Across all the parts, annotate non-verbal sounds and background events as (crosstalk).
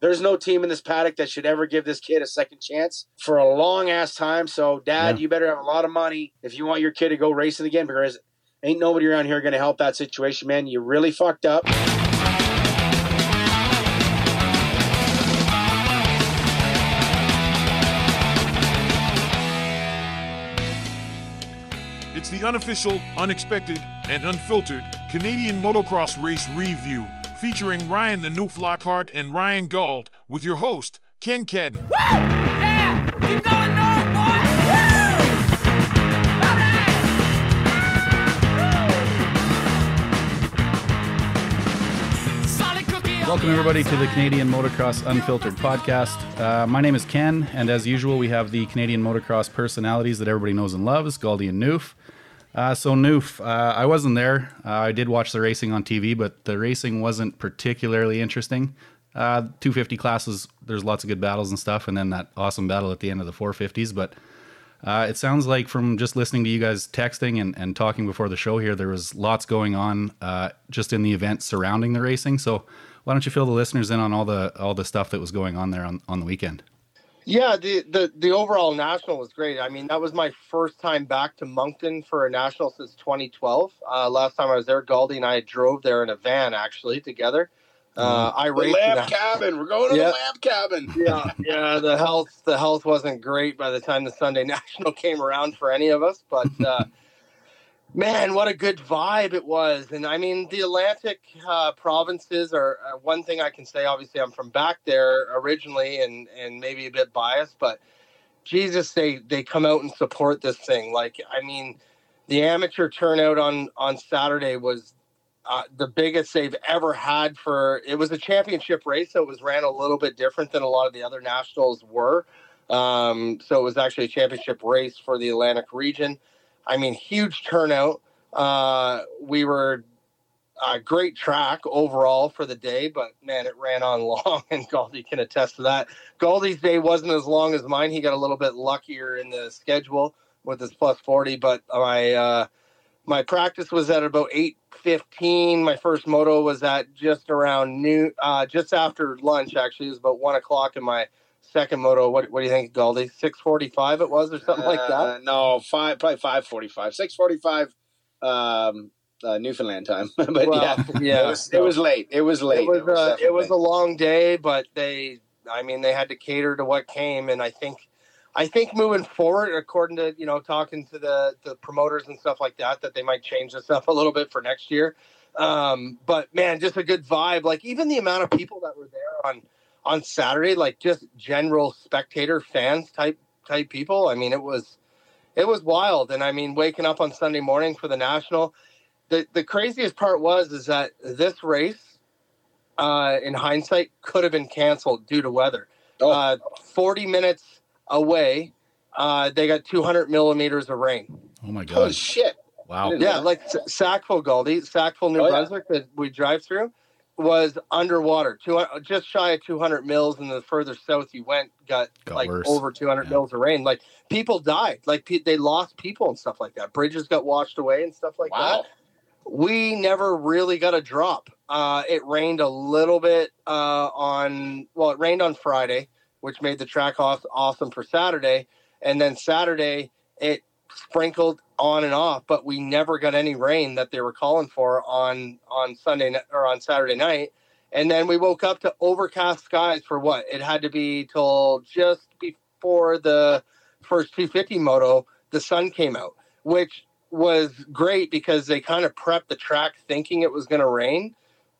there's no team in this paddock that should ever give this kid a second chance for a long ass time. So, Dad, Yeah. you better have a lot of money if you want your kid to go racing again because ain't nobody around here going to help that situation, man. You really fucked up. It's the unofficial, unexpected, and unfiltered Canadian motocross race review featuring Ryan the Newf Lockhart and Ryan Gauld with your host, Ken Cadden. Yeah! Keep going north, boys! Woo! Alright! Solid cookie on Welcome, everybody, to the. Canadian Motocross Unfiltered podcast. Uh, my name is Ken, and as usual, we have the Canadian motocross personalities that everybody knows and loves, Gauldy and Newf. Uh, so, Newf, uh, I wasn't there. Uh, I did watch the racing on TV, but the racing wasn't particularly interesting. Uh, 250 classes, there's lots of good battles and stuff, and then that awesome battle at the end of the 450s. But uh, it sounds like from just listening to you guys texting and, and talking before the show here, there was lots going on uh, just in the event surrounding the racing. So why don't you fill the listeners in on all the all the stuff that was going on there on, on the weekend? Yeah, the, the the overall national was great. I mean, that was my first time back to Moncton for a national since 2012. Uh, last time I was there, Gauldy and I drove there in a van actually together. Uh, I The raced. lab in (laughs) cabin. We're going to Yeah. the lab cabin. (laughs) yeah, yeah. The health the health wasn't great by the time the Sunday (laughs) National came around for any of us, but uh, man, what a good vibe it was. And I mean, the Atlantic uh, provinces are uh, one thing I can say. Obviously, I'm from back there originally, and and maybe a bit biased, but Jesus, they they come out and support this thing. Like, I mean, the amateur turnout on on Saturday was uh, the biggest they've ever had for it was a championship race so it was ran a little bit different than a lot of the other nationals were um, so it was actually a championship race for the atlantic region i mean huge turnout. Uh, we were a great track overall for the day but man it ran on (laughs) long and Gauldy can attest to that. Gauldy's day wasn't as long as mine. He got a little bit luckier in the schedule with his plus 40 but my uh, my practice was at about 8.15 my first moto was at just around noon uh, just after lunch actually. It was about 1 o'clock in my second moto what, what do you think Gauldy? 6.45 it was or something like that Uh, no, five, probably five forty-five, six forty-five, um, uh, Newfoundland time. (laughs) but Well, yeah, yeah, it was, it was late. It was late. it was, uh, it was a long day but they i mean they had to cater to what came and i think i think moving forward according to you know talking to the the promoters and stuff like that that they might change this up a little bit for next year um but man just a good vibe like even the amount of people that were there on on saturday like just general spectator fans type type people i mean it was it was wild and i mean waking up on sunday morning for the national the the craziest part was is that this race uh, in hindsight, could have been canceled due to weather. Oh. Uh, 40 minutes away, uh, they got 200 millimeters of rain. Oh my god! Oh shit! Wow. Yeah, like S- Sackville, Gauldy, Sackville, New Oh, yeah. Brunswick, that we drive through, was underwater, two, just shy of 200 mils. And the further south you went, got, Got like worse. over 200 Yeah. mils of rain. Like people died, like pe- they lost people and stuff like that. Bridges got washed away and stuff like Wow. that we never really got a drop. Uh, it rained a little bit uh, on, well, it rained on Friday, which made the track off awesome for Saturday. And then Saturday, it sprinkled on and off, but we never got any rain that they were calling for on on Sunday or on Saturday night. And then we woke up to overcast skies for what? It had to be till just before the first 250 moto, the sun came out, which was great because they kind of prepped the track thinking it was going to rain.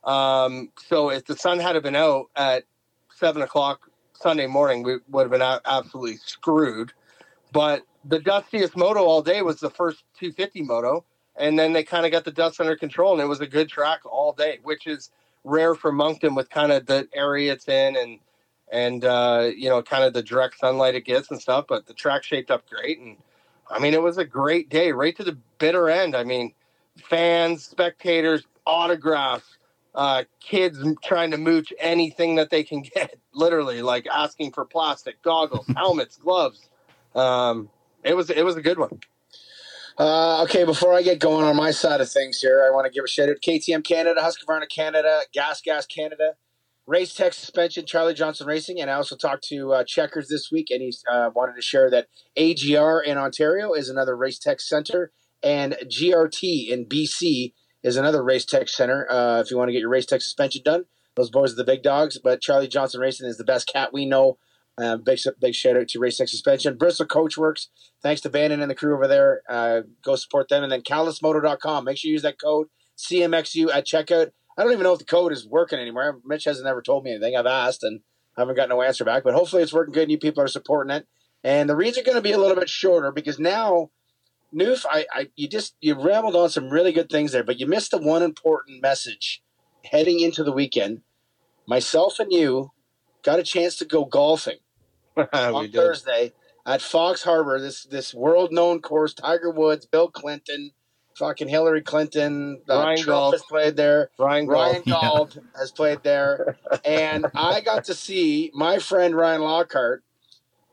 Um, so if the sun had been out at seven o'clock Sunday morning, we would have been absolutely screwed. But the dustiest moto all day was the first 250 moto, and then they kind of got the dust under control, and it was a good track all day, which is rare for Moncton with kind of the area it's in and and uh, you know kind of the direct sunlight it gets and stuff. But the track shaped up great, and I mean it was a great day right to the bitter end. I mean, fans, spectators, autographs, uh, kids trying to mooch anything that they can (laughs) get, literally like asking for plastic goggles, (laughs) helmets, gloves. Um, it was it was a good one. Uh, okay, before I get going on my side of things here, I want to give a shout out to KTM Canada, Husqvarna Canada, Gas Gas Canada, Race Tech Suspension, Charlie Johnson Racing, and I also talked to uh, Checkers this week, and he uh, wanted to share that AGR in Ontario is another Race Tech Center, and GRT in BC is another Race Tech Center. Uh, if you want to get your Race Tech Suspension done, those boys are the big dogs, but Charlie Johnson Racing is the best cat we know. Uh, big big shout out to Tech Suspension, Bristol Coachworks, Thanks to Bannon and the crew over there. Uh, go support them, and then CallusMoto.com. Make sure you use that code CMXU at checkout. I don't even know if the code is working anymore. Mitch hasn't ever told me anything. I've asked and I haven't got no answer back, but hopefully it's working good and you people are supporting it. And the reads are going to be a little bit shorter because now, Newf, I, I, you just, you rambled on some really good things there, but you missed the one important message heading into the weekend. Myself and you got a chance to go golfing (laughs) on did. Thursday at Fox Harbor, this, this world known course, Tiger Woods, Bill Clinton, fucking Hillary Clinton, uh, Ryan Trump has played there. Ryan Ryan (laughs) Gault. Gauld has played there, and I got to see my friend Ryan Lockhart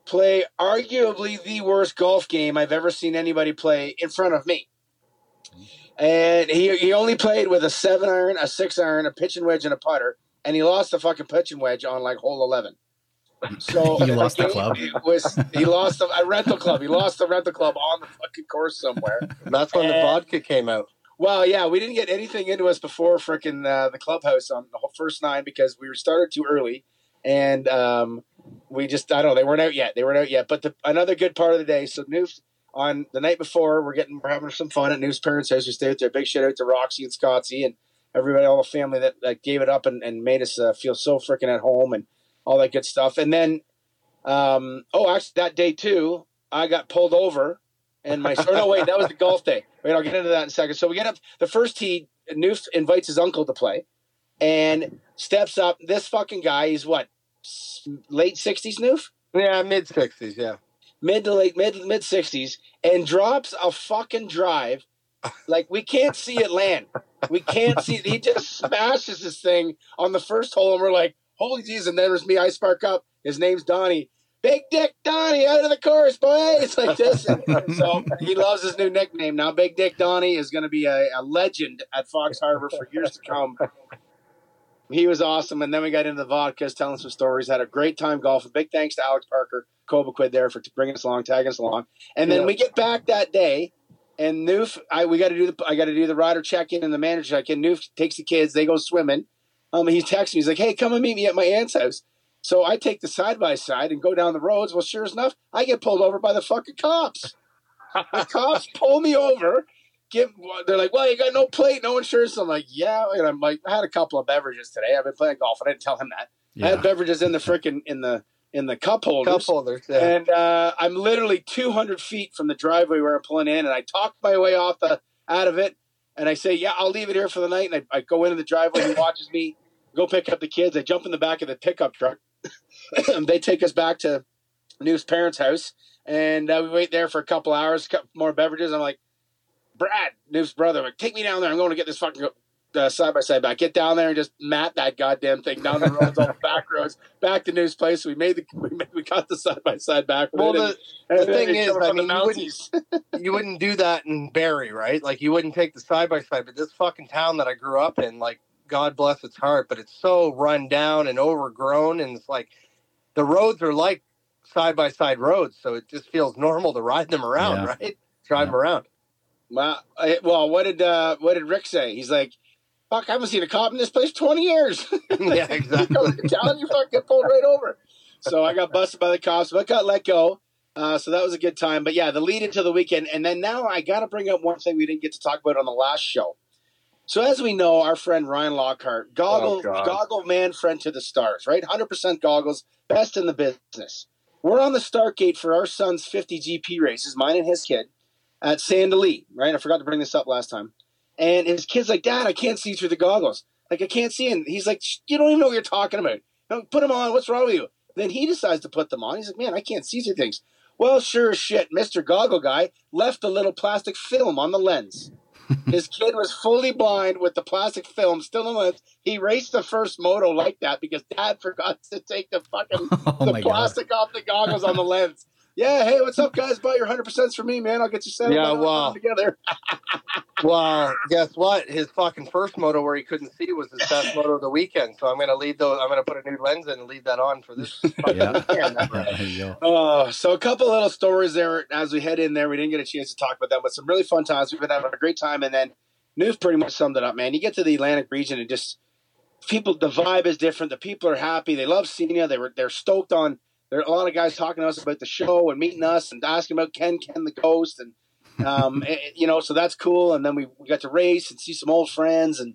play arguably the worst golf game I've ever seen anybody play in front of me. And he he only played with a seven iron, a six iron, a pitching wedge, and a putter, and he lost the fucking pitching wedge on like hole eleven. So (laughs) He lost the club? Was he lost the, a rental club? He lost the rental club on the fucking course somewhere. That's when the vodka came out. Well, yeah, we didn't get anything into us before frickin' uh, the clubhouse on the whole first nine because we were started too early, and um, we just I don't know they weren't out yet. They weren't out yet. But the, another good part of the day. So Newf on the night before, we're getting we're having some fun at Newf's parents' house. We stayed out there. Big shout out to Roxy and Scotty and everybody, all the family that, that gave it up and, and made us uh, feel so freaking at home and all that good stuff. And then, um, oh, actually that day too, I got pulled over. And my or no wait that was the golf day. Wait, I'll get into that in a second. So we get up the first tee. Newf invites his uncle to play, and steps up. This fucking guy, he's what, late sixties, Newf, Yeah, mid sixties. Yeah. mid to late mid mid sixties, and drops a fucking drive. Like we can't see it land. We can't see. He just smashes this thing on the first hole, and we're like, "Holy jeez!" And then there's me. I spark up. His name's Donnie. Big Dick Donnie out of the course, boys. Like this. (laughs) so he loves his new nickname now. Big Dick Donnie is going to be a, a legend at Fox Harbor for years to come. He was awesome, and then we got into the vodkas, telling some stories. Had a great time golfing. Big thanks to Alex Parker, Cobequid there for bringing us along, tagging us along. And then Yeah. we get back that day, and Newf, I we got to do the I got to do the rider check in and the manager check in. Newf takes the kids, they go swimming. Um, he texts me, he's like, "Hey, come and meet me at my aunt's house." So I take the side by side and go down the roads. Well, sure enough, I get pulled over by the fucking cops. the (laughs) cops pull me over. Give, they're like, well, you got no plate, no insurance. I'm like, yeah. And I'm like, I had a couple of beverages today. I've been playing golf. I didn't tell him that. I had beverages in the freaking in the in the cup holders. Cup holders. Yeah. And uh, I'm literally 200 feet from the driveway where I'm pulling in, and I talk my way off the out of it, and I say, "Yeah, I'll leave it here for the night." And I, I go into the driveway. He watches me go pick up the kids. They jump in the back of the pickup truck. (laughs) they take us back to New's parents' house, and uh, we wait there for a couple hours, couple more beverages. I'm like, Brad, New's brother, like, take me down there. I'm going to get this fucking uh, side by side back. Get down there and just mat that goddamn thing down the roads, all the back roads, back to New's place. We made the (laughs) we, made, we got the side by side back. well, the, and- the thing is, I mean, you wouldn't- (laughs) you wouldn't do that in Barrie, right? Like you wouldn't take the side by side. But this fucking town that I grew up in, like God bless its heart, but it's so run down and overgrown, and it's like the roads are like side by side roads, so it just feels normal to ride them around, Yeah. right? Drive them around. Well, I, well, what did uh, what did Rick say? He's like, "Fuck, I haven't seen a cop in this place twenty years." (laughs) (laughs) yeah, exactly. I'm telling you, fuck, get pulled right over. So I got busted by the cops, but got let go. Uh, so that was a good time. But yeah, the lead into the weekend, and then now I got to bring up one thing we didn't get to talk about on the last show. So as we know, our friend Ryan Lockhart, goggle Oh, goggle man, friend to the stars, right? Hundred percent goggles, best in the business. We're on the start gate for our son's 50 GP races, mine and his kid, at Sand Del Lee, right? I forgot to bring this up last time. And his kid's like, Dad, I can't see through the goggles. Like, I can't see. And he's like, You don't even know what you're talking about. Put them on. What's wrong with you? Then he decides to put them on. He's like, Man, I can't see through things. Well, sure as shit, Mr. Goggle Guy left a little plastic film on the lens. His kid was fully blind with the plastic film still on the lens. He raced the first moto like that because dad forgot to take the fucking (laughs) Oh the my god. plastic off the goggles on the lens. Yeah, hey, what's up, guys? Buy your hundred percent for me, man. I'll get you set up. Yeah, I'll wow. together. (laughs) Well, guess what? His fucking first moto where he couldn't see was his best moto of the weekend. So I'm gonna leave those. I'm gonna put a new lens in and leave that on for this. (laughs) Yeah. weekend. (laughs) there you go. Oh, so a couple little stories there as we head in there. We didn't get a chance to talk about them, but some really fun times. We've been having a great time, and then News pretty much summed it up, man. You get to the Atlantic region and just people, the vibe is different. The people are happy. They love seeing you. They were they're stoked on. There are a lot of guys talking to us about the show and meeting us and asking about Ken Ken the Ghost and um, (laughs) eh, you know, so that's cool. And then we, we got to race and see some old friends, and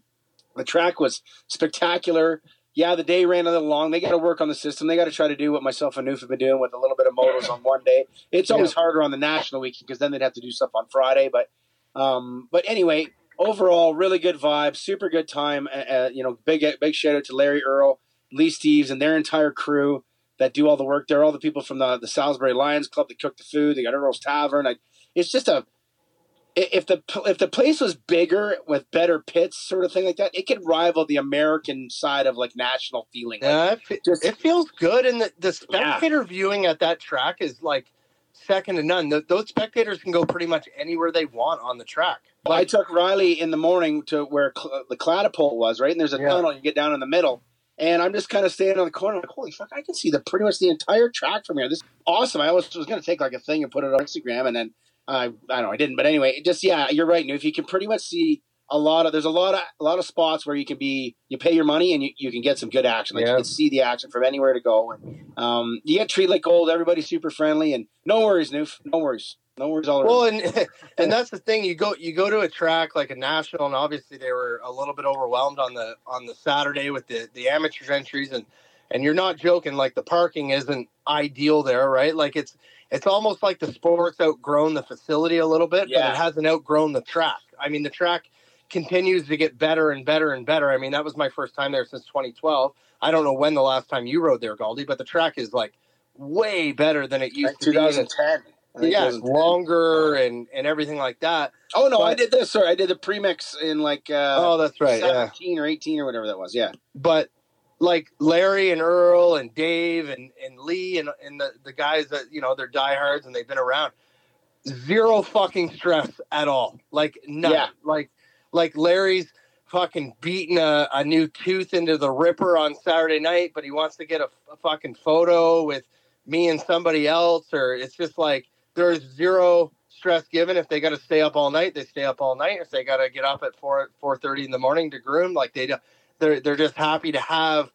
the track was spectacular. Yeah, the day ran a little long. They got to work on the system. They got to try to do what myself and Noof have been doing with a little bit of motos on one day. It's always harder on the national weekend because then they'd have to do stuff on Friday. But um, but anyway, overall, really good vibe, super good time. Uh, uh, you know, big big shout out to Larry Earl, Lee Steves, and their entire crew that do all the work there. All the people from the the Salisbury Lions Club that cook the food. They got Earl's Tavern. I, it's just a if the if the place was bigger with better pits, sort of thing like that, it could rival the American side of like national feeling. Like, Yeah, it, Just- it feels good, and the, the spectator viewing at that track is like second to none. Th those spectators can go pretty much anywhere they want on the track. I took Riley in the morning to where cl- the Cladipole was, right? And there's a Yeah. tunnel. You get down in the middle, and I'm just kind of standing on the corner, like, holy fuck, I can see the pretty much the entire track from here. This is awesome. I was was going to take like a thing and put it on Instagram, and then I I don't know, I didn't. But anyway, just yeah, you're right. If you can pretty much see a lot of there's a lot of a lot of spots where you can be you pay your money and you, you can get some good action. Like Yeah. you can see the action from anywhere to go, and um, you get treated like gold. Everybody's super friendly, and no worries, Newf, no worries, no worries all around. Well, and (laughs) and that's the thing. You go you go to a track like a national, and obviously they were a little bit overwhelmed on the on the Saturday with the the amateur entries, and and you're not joking. Like the parking isn't ideal there, right? Like it's it's almost like the sport's outgrown the facility a little bit, but it hasn't outgrown the track. I mean, the track continues to get better and better and better. I mean, that was my first time there since 2012. I don't know when the last time you rode there, Gauldy, but the track is like way better than it used Like to be. 2010. Yeah, longer and and everything like that. Oh no, I did this. Sorry, I did the premix in like uh, oh, that's right. Yeah, seventeen or eighteen or whatever that was. Yeah, but like Larry and Earl and Dave and, and Lee and and the, the guys that you know they're diehards and they've been around. Zero fucking stress at all. Like none. Yeah. Like like Larry's fucking beating a, a new tooth into the ripper on Saturday night, but he wants to get a, a fucking photo with me and somebody else, or it's just like there's zero stress given. If they got to stay up all night, they stay up all night. If they got to get up at four four thirty in the morning to groom, like they they're they're just happy to have,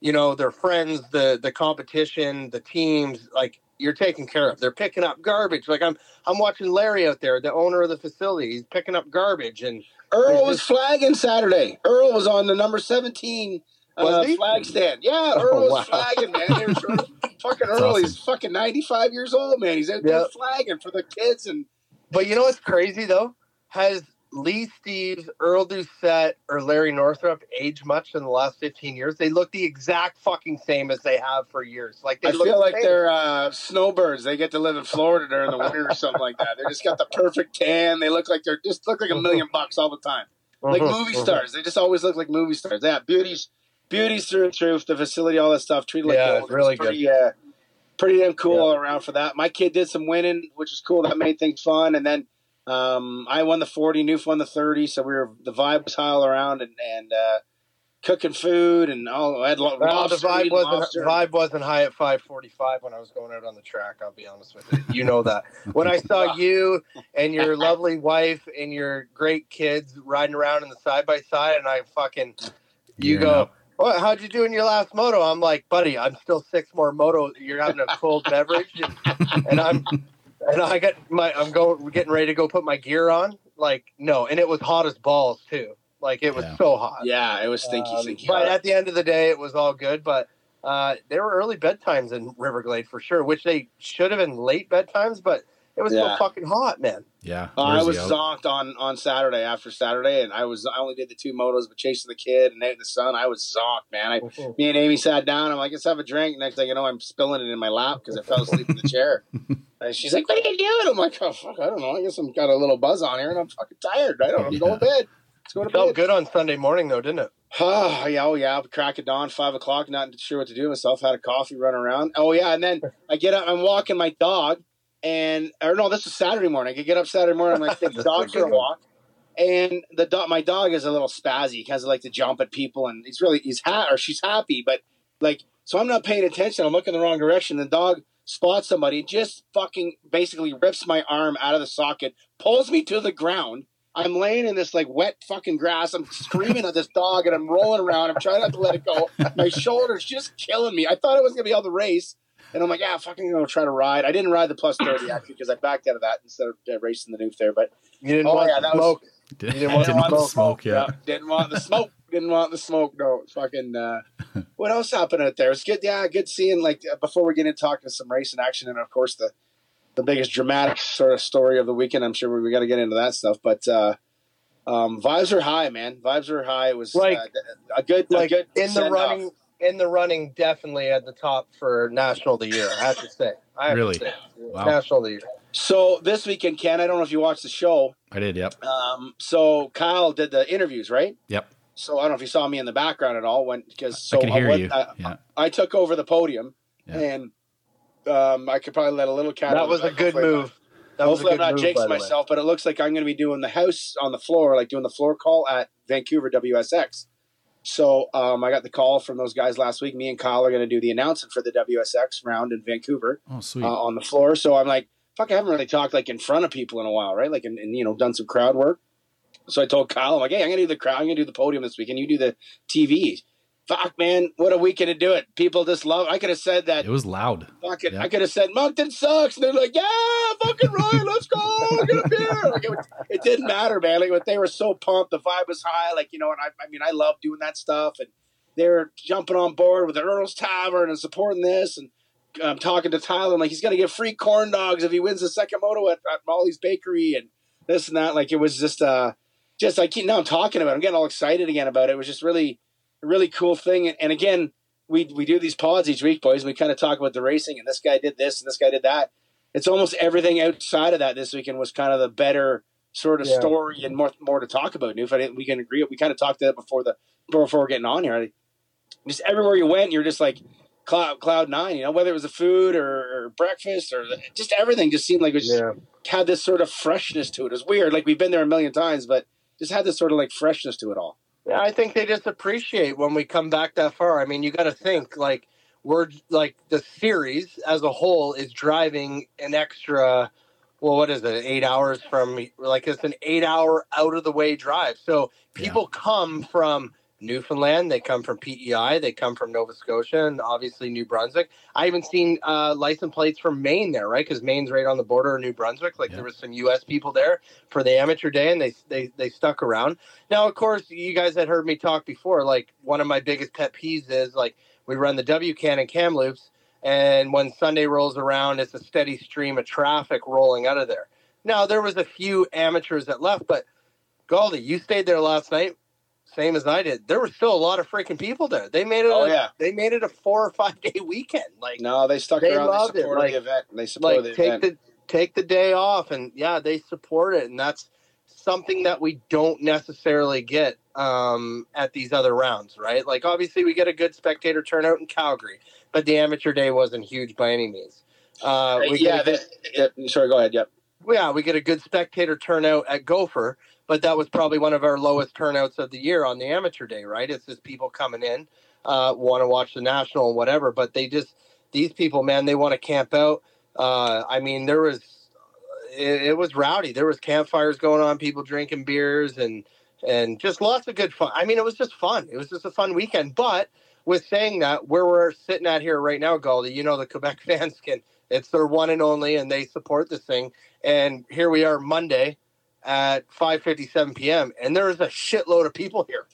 you know, their friends, the the competition, the teams, like you're taken care of. They're picking up garbage. Like I'm I'm watching Larry out there, the owner of the facility. He's picking up garbage and Earl was flagging Saturday. Earl was on the number seventeen uh, Was he? flag stand. Yeah, (laughs) Oh, was wow. flagging, man. They were (laughs) trying- fucking Earl, awesome. he's fucking ninety five years old, man. He's out there Yeah. flagging for the kids and But you know what's crazy though? Has Lee Steves, Earl Doucette, or Larry Northrup aged much in the last 15 years? They look the exact fucking same as they have for years. Like they I look feel the like same. they're uh, snowbirds. They get to live in Florida during the winter or something like that. They just got the perfect tan. They look like they're just look like a million bucks all the time. like Mhm, movie mhm. stars. They just always look like movie stars. Yeah, beauties, beauties through and through. The facility, all that stuff, treated like Yeah, gold. it's really It was pretty, Uh, pretty damn cool all around for that. My kid did some winning, which is cool. That made things fun. And then um, I won the forty, Newf won the thirty. So we were the vibe was high all around, and and uh, cooking food and all. I had lo- Well, the vibe wasn't lobster. vibe wasn't high at 5:45 when I was going out on the track. I'll be honest with you. You know that. When I saw (laughs) you and your lovely wife and your great kids riding around in the side by side, and I fucking you Gearing go. Up. Well, how'd you do in your last moto? I'm like, buddy, I'm still six more moto. You're having a cold (laughs) beverage, and, and I'm and I got my I'm going getting ready to go put my gear on. Like, no, and it was hot as balls too. Like it was Yeah. so hot. Yeah, it was stinky, Um, stinky. but hot. at the end of the day, it was all good. But uh, there were early bedtimes in Riverglade for sure, which they should have been late bedtimes, but it was Yeah. so fucking hot, man. Yeah. Uh, I was he zonked on on Saturday after Saturday, and I was I only did the two motos, but chasing the kid and the sun, I was zonked, man. I, me and Amy sat down. I'm like, let's have a drink. Next thing you know, I'm spilling it in my lap because I fell asleep in the chair. (laughs) And she's like, "What are you doing?" I'm like, "Oh fuck, I don't know. I guess I'm got a little buzz on here, and I'm fucking tired. I don't know. I'm going to bed." Let's go to Felt bed. good on Sunday morning though, didn't it? Oh (sighs) yeah, oh yeah. Crack of dawn, five o'clock. Not sure what to do myself. Had a coffee, run around. Oh yeah, and then I get up. I'm walking my dog, and or no, this is Saturday morning. I get up Saturday morning. I'm like, take the dog for a walk, and the dog. My dog is a little spazzy. He has like to jump at people, and he's really he's ha- or she's happy, but like so I'm not paying attention. I'm looking the wrong direction. The dog spots somebody, just fucking basically rips my arm out of the socket, pulls me to the ground. I'm laying in this like wet fucking grass. I'm screaming at this dog and I'm rolling around. I'm trying not to let it go. My (laughs) shoulder's just killing me. I thought I was gonna be able to race, and I'm like, yeah, fucking gonna try to ride. I didn't ride the plus thirty (coughs) actually because I backed out of that instead of uh, racing the Newf there. But You didn't Oh, want yeah, to that was- smoke. Did, didn't want- didn't want the the smoke, yeah. didn't want the smoke. (laughs) Didn't want the smoke. No, fucking. Uh, (laughs) what else happened out there? It's good. Yeah, good seeing. Like uh, before we get into talking some racing action, and of course the the biggest dramatic sort of story of the weekend. I'm sure we, we got to get into that stuff, but. uh um, vibes are high, man. Vibes are high. It was Like- uh, a good, Like a good in the send-off. running, in the running, definitely at the top for national of the year. I have to say. I have Really? To say. Wow. National of the year. So this weekend, Ken, I don't know if you watched the show. I did, yep. Um, so Kyle did the interviews, right? Yep. So I don't know if you saw me in the background at all when because so I could hear went- you. I, yeah. I took over the podium, Yeah. and um, I could probably let a little cat. That of was a good move. That Hopefully, I'm not move, jinxing by the way. myself, but it looks like I'm going to be doing the house on the floor, like doing the floor call at Vancouver WSX. So um, I got the call from those guys last week. Me and Kyle are going to do the announcing for the WSX round in Vancouver Oh, sweet. uh, on the floor. So I'm like, fuck, I haven't really talked like in front of people in a while, right? Like, and, and you know, done some crowd work. So I told Kyle, I'm like, hey, I'm gonna do the crowd, I'm gonna do the podium this weekend. You do the TV. Fuck, man, what a weekend to do it. People just love. I could have said that. it was loud. Fuck it. Yeah. I could have said Moncton sucks, and they're like, yeah, fucking right, let's go, get a beer. Like, it, it didn't matter, man. Like, they were so pumped. The vibe was high. Like, you know, and I, I mean, I love doing that stuff, and they were jumping on board with the Earl's Tavern and supporting this, and I'm talking to Tyler. I'm like, he's gonna get free corn dogs if he wins the second moto at, at Molly's Bakery, and this and that. Like, it was just, uh, just I keep now I'm talking about. it. I'm getting all excited again about it. It was just really, really cool thing. And, and again, we we do these pods each week, boys. And we kind of talk about the racing, and this guy did this, and this guy did that. It's almost everything outside of that this weekend was kind of the better sort of Yeah. story and more more to talk about. Newf, I didn't, we can agree. We kind of talked that before the before we're getting on here. Just everywhere you went, you're just like cloud cloud nine. You know, whether it was the food or, or breakfast or the, just everything, just seemed like it Yeah. had this sort of freshness to it. It was weird. Like we've been there a million times, but just had this sort of like freshness to it all. Yeah, I think they just appreciate when we come back that far. I mean, you got to think like we're like the series as a whole is driving an extra. Well, what is it? Eight hours from like it's an eight-hour out of the way drive. So people come from Newfoundland, they come from PEI, they come from Nova Scotia, and obviously New Brunswick. I even seen uh, license plates from Maine there, right? Because Maine's right on the border of New Brunswick. Like Yeah. there was some U.S. people there for the amateur day, and they they they stuck around. Now, of course, you guys had heard me talk before. Like one of my biggest pet peeves is like we run the W can and Kamloops, and when Sunday rolls around, it's a steady stream of traffic rolling out of there. Now there was a few amateurs that left, but Gauldy, you stayed there last night, same as I did. There were still a lot of freaking people there. They made it. Oh a, yeah, they made it a four or five day weekend. Like no, they stuck They around. loved They it, supported like- the event. They supported like the take event. the take the day off and yeah they support it and that's something that we don't necessarily get um, at these other rounds right like obviously we get a good spectator turnout in calgary but the amateur day wasn't huge by any means uh, we yeah, get yeah, sorry, go ahead. Yep. yeah we get a good spectator turnout at gopher but that was probably one of our lowest turnouts of the year on the amateur day right? It's just people coming in uh, want to watch the national and whatever but they just these people man they want to camp out. Uh, i mean there was it, it was rowdy. There was campfires going on people drinking beers and and just lots of good fun. I mean it was just fun. It was just a fun weekend. But with saying that where we're sitting at here right now Gauldy, you know the quebec (laughs) fans can it's their one and only and they support this thing. And here we are monday at 5.57 p.m and there is a shitload of people here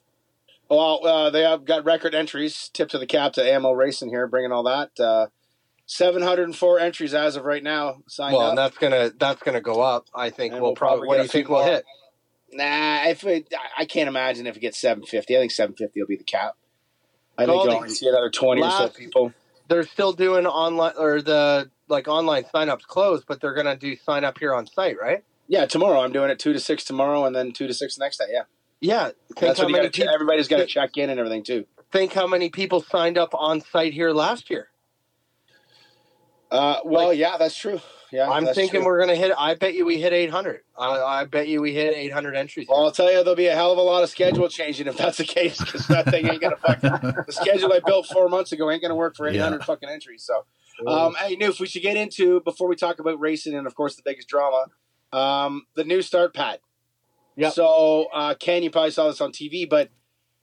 Well, uh, they have got record entries. Tip to the cap to AMO Racing here, bringing all that. Uh, 704 entries as of right now signed well up. and that's gonna that's gonna go up i think we'll, we'll probably what do you think we'll hit Nah, if it, I- I can't imagine if it gets 750. I think 750 will be the cap. I think you'll see another 20 or so people. they're still doing online or the like online signups closed but they're gonna do sign up here on site right Yeah, tomorrow I'm doing it two to six tomorrow, and then two to six the next day. Yeah, Yeah, That's how what you many gotta, people everybody's got to check in and everything too. think how many people signed up on site here last year. Uh, well, Like- yeah, that's true. Yeah, I'm thinking true. we're gonna hit. I bet you we hit 800. I, I bet you we hit 800 entries. Well, I'll tell you, there'll be a hell of a lot of schedule changing if that's the case, because that thing ain't gonna fucking. (laughs) the schedule I built four months ago ain't gonna work for 800 fucking entries. So, um, hey, Newf, we should get into before we talk about racing and of course the biggest drama, um, the new start pad. Yeah. So, uh, Ken, you probably saw this on TV, but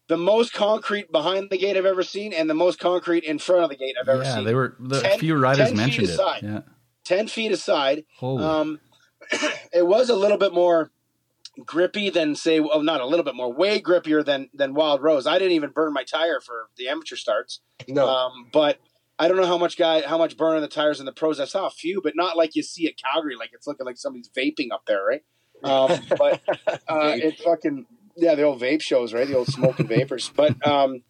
the most concrete behind the gate I've ever seen, and the most concrete in front of the gate I've ever seen. yeah, seen. they were the 10 few riders mentioned it. aside. Yeah. ten feet aside. Holy. Um, (clears throat) it was a little bit more grippy than say, well, not a little bit more, way grippier than than Wild Rose. I didn't even burn my tire for the amateur starts, no, um, but I don't know how much guy how much burn on the tires in the pros. I saw a few, but not like you see at Calgary, like it's looking like somebody's vaping up there, right? Um, (laughs) but uh, it fucking yeah, the old vape shows, right? The old smoking (laughs) vapors. But um,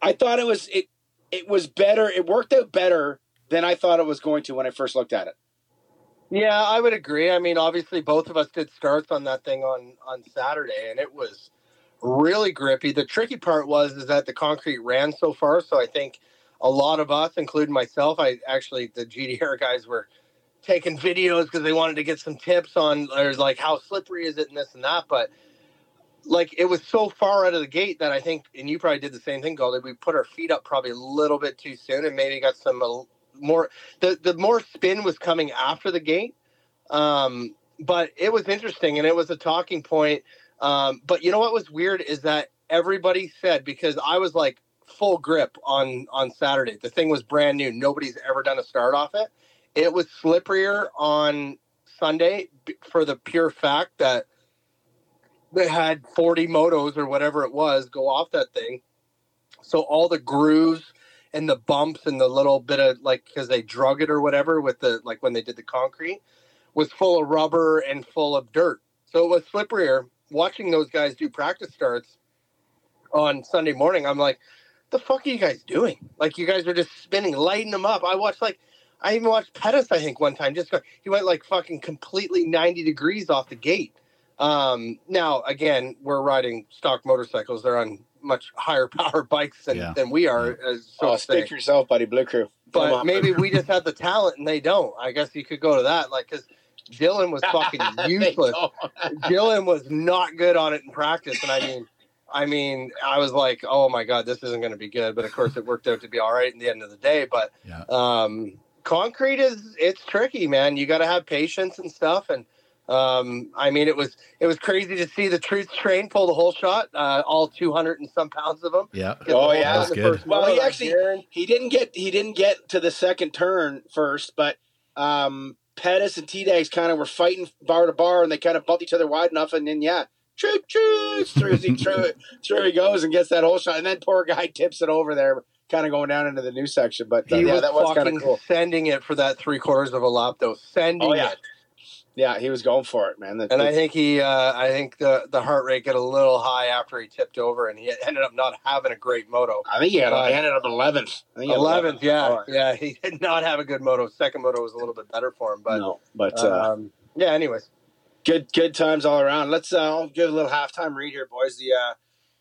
I thought it was it it was better. It worked out better than I thought it was going to when I first looked at it. yeah, I would agree. I mean, obviously, both of us did starts on that thing on on Saturday, and it was really grippy. The tricky part was is that the concrete ran so far, so I think a lot of us, including myself, I actually the GDR guys were taking videos because they wanted to get some tips on or like how slippery is it and this and that, but like it was so far out of the gate that I think, and you probably did the same thing, Gauldy. We put our feet up probably a little bit too soon, and maybe got some uh, more. The the more spin was coming after the gate, um, but it was interesting, and it was a talking point. Um, but you know what was weird is that everybody said because I was like full grip on on Saturday. The thing was brand new. Nobody's ever done a start off it. It was slipperier on Sunday for the pure fact that they had 40 motos or whatever it was go off that thing. So all the grooves and the bumps and the little bit of like because they drug it or whatever with the like when they did the concrete was full of rubber and full of dirt. So it was slipperier. Watching those guys do practice starts on Sunday morning, I'm like, the fuck are you guys doing? Like you guys are just spinning, lighting them up. I watched like I even watched Pettis, I think, one time. Just go- he went like fucking completely 90 degrees off the gate. Um, now, again, we're riding stock motorcycles. They're on much higher (laughs) power bikes than, Yeah. than we are. As so oh, to speak for yourself, buddy. Blue Crew. Come But on. maybe we just (laughs) have the talent and they don't. I guess you could go to that. Like, because Dylan was fucking (laughs) They useless. don't. Dylan was not good on it in practice, and I mean, I mean, I was like, oh my god, this isn't going to be good. But of course, it worked out to be all right in the end of the day. But Yeah. um, concrete is it's tricky, man. You got to have patience and stuff. And um, I mean, it was it was crazy to see the truth train pull the whole shot, uh, all two hundred and some pounds of them. Yeah. Get the Oh, yeah. thing the first Well, he actually- guarantee- He didn't get he didn't get to the second turn first, but um, Pettis and T Dags kind of were fighting bar to bar, and they kind of bumped each other wide enough, and then yeah, choo choo, (laughs) through he through through he goes and gets that whole shot, and then poor guy (laughs) tips it over there, kind of going down into the new section. But uh, he yeah, was that was kind of cool. sending it for that three quarters of a lap, though. Sending Oh, yeah. it. Yeah, he was going for it, man. The- And the- I think he, uh, I think the the heart rate got a little high after he tipped over, and he ended up not having a great moto. I think he had, uh, he ended up eleventh. I think he had Eleventh, yeah, Oh, yeah, he (laughs) did not have a good moto. Second moto was a little bit better for him, but no, but uh, um, yeah. Anyways, good good times all around. Let's uh, I'll give a little halftime read here, boys. The uh,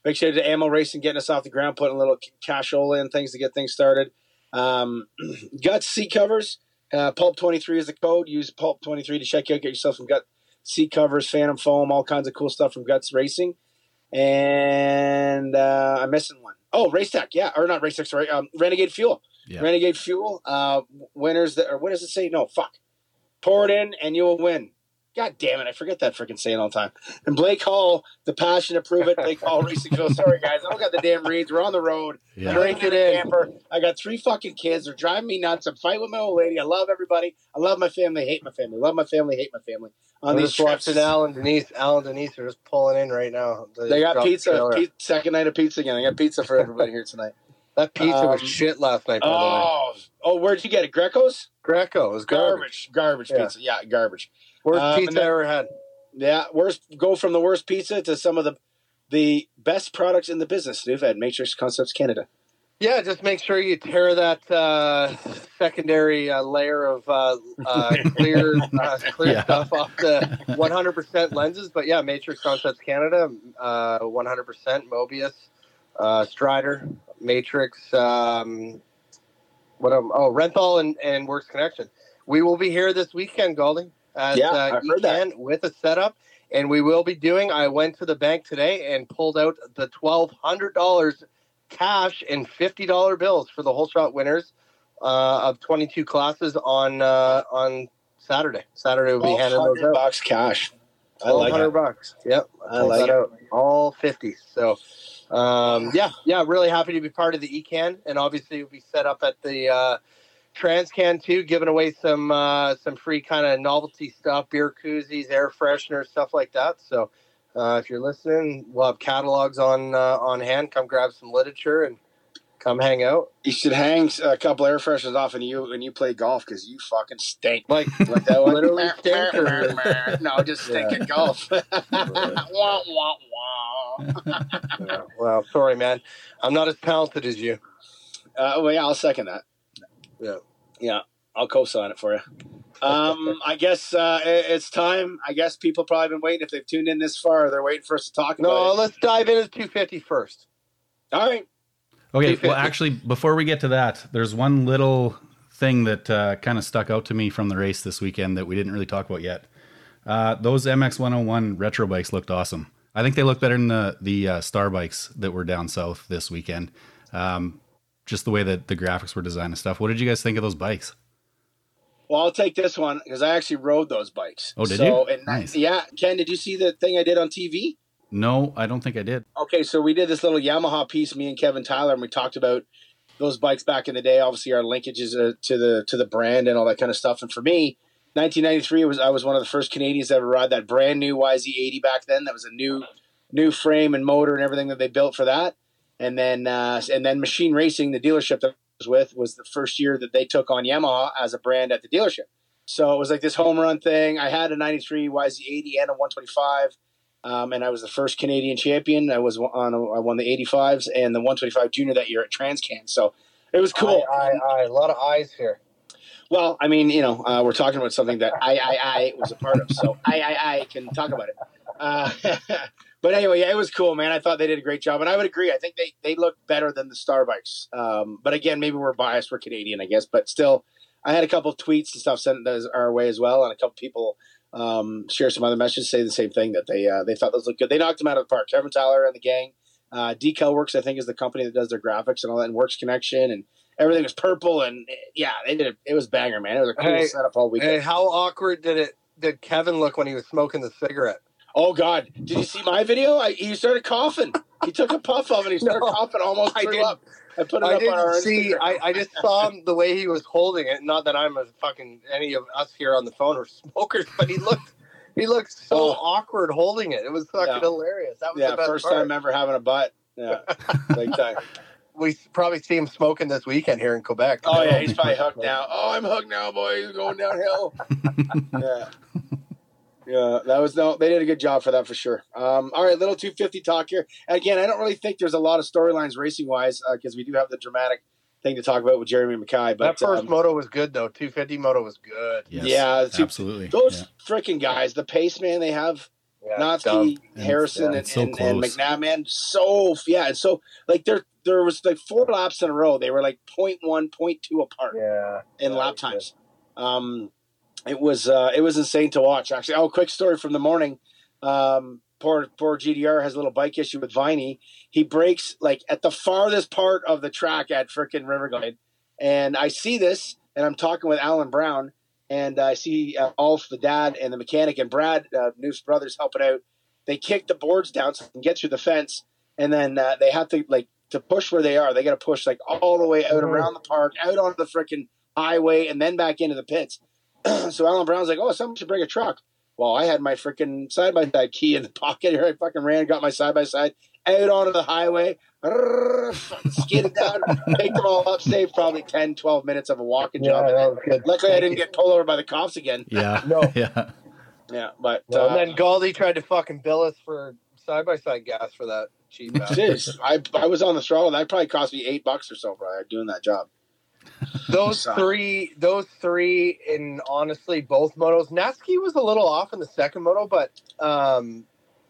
big shout out to AMO Racing getting us off the ground, putting a little cashola in things to get things started. Um, (clears throat) gut seat covers. Uh, Pulp twenty three is the code. Use Pulp twenty three to check out. Get yourself some gut seat covers, Phantom foam, all kinds of cool stuff from Guts Racing. And uh, I'm missing one. Oh, Race Tech, yeah, or not Race Tech, sorry, um, Renegade Fuel. Yeah. Renegade Fuel. Uh, winners that, or what does it say? No, fuck. Pour it in and you'll win. God damn it, I forget that freaking saying all the time. And Blake Hall, the passion to prove it. Blake Hall Racing Fuel. Sorry guys, I don't got the damn reads. We're on the road. Yeah. Drink it in. Camper. I got three fucking kids. They're driving me nuts. I'm fighting with my old lady. I love everybody. I love my family. Hate my family. Love my family. Hate my family. On I'm these just trips, watching Al and Denise. Al and Denise are just pulling in right now. they got dropped the pizza, trailer. Second night of pizza again. I got pizza for everybody here tonight. (laughs) That pizza was Um, shit last night. By the way. Oh, oh, where'd you get it? Greco's? Greco it was garbage. Garbage, garbage Yeah. pizza. Yeah, garbage. Worst Um, pizza then- I ever had. Yeah, worst. Go from the worst pizza to some of the the best products in the business. New Fed Matrix Concepts Canada. Yeah, just make sure you tear that uh, secondary uh, layer of uh, uh, (laughs) clear uh, clear Yeah. stuff off the (laughs) 100% lenses. But yeah, Matrix Concepts Canada, uh, 100% Mobius, uh, Strider, Matrix. Um, what? Um, oh, Renthal and, and Works Connection. We will be here this weekend, Golding, at Yeah, uh, I've heard that. With a setup. And we will be doing. I went to the bank today and pulled out the twelve hundred dollars cash and fifty dollar bills for the whole shot winners uh, of twenty two classes on uh, on Saturday. Saturday will be handing those 100 out. bucks cash. I like hundred bucks. Yep, I like it. out. All fifty. So, um, yeah, yeah, really happy to be part of the ECAN, and obviously we'll be set up at the uh, Transcan too, giving away some uh, some free kind of novelty stuff, beer koozies, air fresheners, stuff like that. So. Uh, if you're listening, we'll have catalogs on uh, on hand. Come grab some literature and come hang out. You should hang a couple air fresheners off and you when you play golf because you fucking stink. Like Like that one. Literally (laughs) stink or- (laughs) no, just stink Yeah. at golf. (laughs) wah, wah, wah. Yeah, well, sorry, man. I'm not as talented as you. Uh, well, yeah, I'll second that. Yeah. yeah, I'll co-sign it for you. (laughs) Um, I guess uh, it- it's time. I guess people probably been waiting. If they've tuned in this far, they're waiting for us to talk No, about it. let's dive into 250 first. All right. Okay, well, actually, before we get to that, there's one little thing that uh, kind of stuck out to me from the race this weekend that we didn't really talk about yet. Uh, those MX 101 retro bikes looked awesome. I think they look better than the the uh, Star bikes that were down south this weekend. Um, just the way that the graphics were designed and stuff. What did you guys think of those bikes? Well, I'll take this one because I actually rode those bikes. Oh, did so, you? And Nice. Yeah, Ken, did you see the thing I did on TV? No, I don't think I did. Okay, so we did this little Yamaha piece, me and Kevin Tyler, and we talked about those bikes back in the day. Obviously, our linkages uh, to the to the brand and all that kind of stuff. And for me, 1993 was I was one of the first Canadians to ever ride that brand new YZ80 back then. That was a new new frame and motor and everything that they built for that. And then uh, and then Machine Racing, the dealership that I was with, was the first year that they took on Yamaha as a brand at the dealership. So it was like this home run thing. I had a 93 YZ80 and a 125. Um, and I was the first Canadian champion. I was on. I won the 85s and the 125 junior that year at Transcan. So it was cool. I, I, I, a lot of eyes here. Well, I mean, you know, uh, we're talking about something that I, I, I was a part of, so I, I, I can talk about it. Uh, (laughs) but anyway, yeah, it was cool, man. I thought they did a great job, and I would agree. I think they they look better than the Star bikes. Um, but again, maybe we're biased. We're Canadian, I guess. But still, I had a couple of tweets and stuff sent our way as well, and a couple people um, share some other messages say the same thing that they uh, they thought those looked good. They knocked them out of the park. Kevin Tyler and the gang. Uh, Decal Works, I think, is the company that does their graphics and all that, and Works Connection, and everything was purple. And yeah, they did it. It was banger, man. It was a cool Hey, setup all weekend. Hey, how awkward did it? Did Kevin look when he was smoking the cigarette? Oh God! Did you see my video? I, he started coughing. He took a puff of it. He (laughs) started No, coughing, almost I threw didn't- up. I put it I up on our didn't see. I, I just saw him the way he was holding it. Not that I'm a fucking any of us here on the phone are (laughs) smokers, but he looked he looked so Oh. awkward holding it. It was fucking Yeah. hilarious. That was yeah, the best first part. time ever having a butt. Yeah, (laughs) big time. we probably see him smoking this weekend here in Quebec. Oh yeah, he's probably hooked now. Oh, I'm hooked now, boys. Going downhill. yeah. Yeah, that was no. They did a good job for that for sure. Um, all right, little 250 talk here. Again, I don't really think there's a lot of storylines racing wise because we do have the dramatic thing to talk about with Jeremy Mackay. that But first um, moto was good though. 250 moto was good. Yes, Yeah, it's- absolutely. those Yeah. freaking guys, the pace man they have, Yeah, it's dumb. Harrison, yeah, and, it's so and, and. McNabb, man, so yeah, and so like there there was like four laps in a row. They were like 0.1, 0.2 apart Yeah. in lap was good. times. Um, it was uh, it was insane to watch. Actually, oh, quick story from the morning. Um, poor poor GDR has a little bike issue with Viney. He breaks like at the farthest part of the track at frickin' Riverglade, and I see this, and I'm talking with Alan Brown, and I see uh, Alf, the dad, and the mechanic, and Brad, uh, Noose brothers, helping out. They kick the boards down so they can get through the fence, and then uh, they have to like to push where they are. They got to push like all the way out Mhm. around the park, out onto the frickin' highway, and then back into the pits. (clears throat) so Alan Brown's like, "Oh, someone should bring a truck." Well, I had my freaking side by side key in the (laughs) pocket here. I fucking ran, got my side by side out onto the highway, fucking (laughs) skidded down, picked them all up, saved probably 10, 12 minutes of a walking Yeah, job. That then, was good. luckily, I didn't get pulled over by the cops again. Yeah. (laughs) No. Yeah. Yeah, but No, uh, and then Galdi tried to fucking bill us for side by side gas for that. cheap. Jeez, I I was on the throttle. That probably cost me eight bucks or so, bro, doing that job. Those three, those three, in honestly both motos. Natsuki was a little off in the second moto, but um,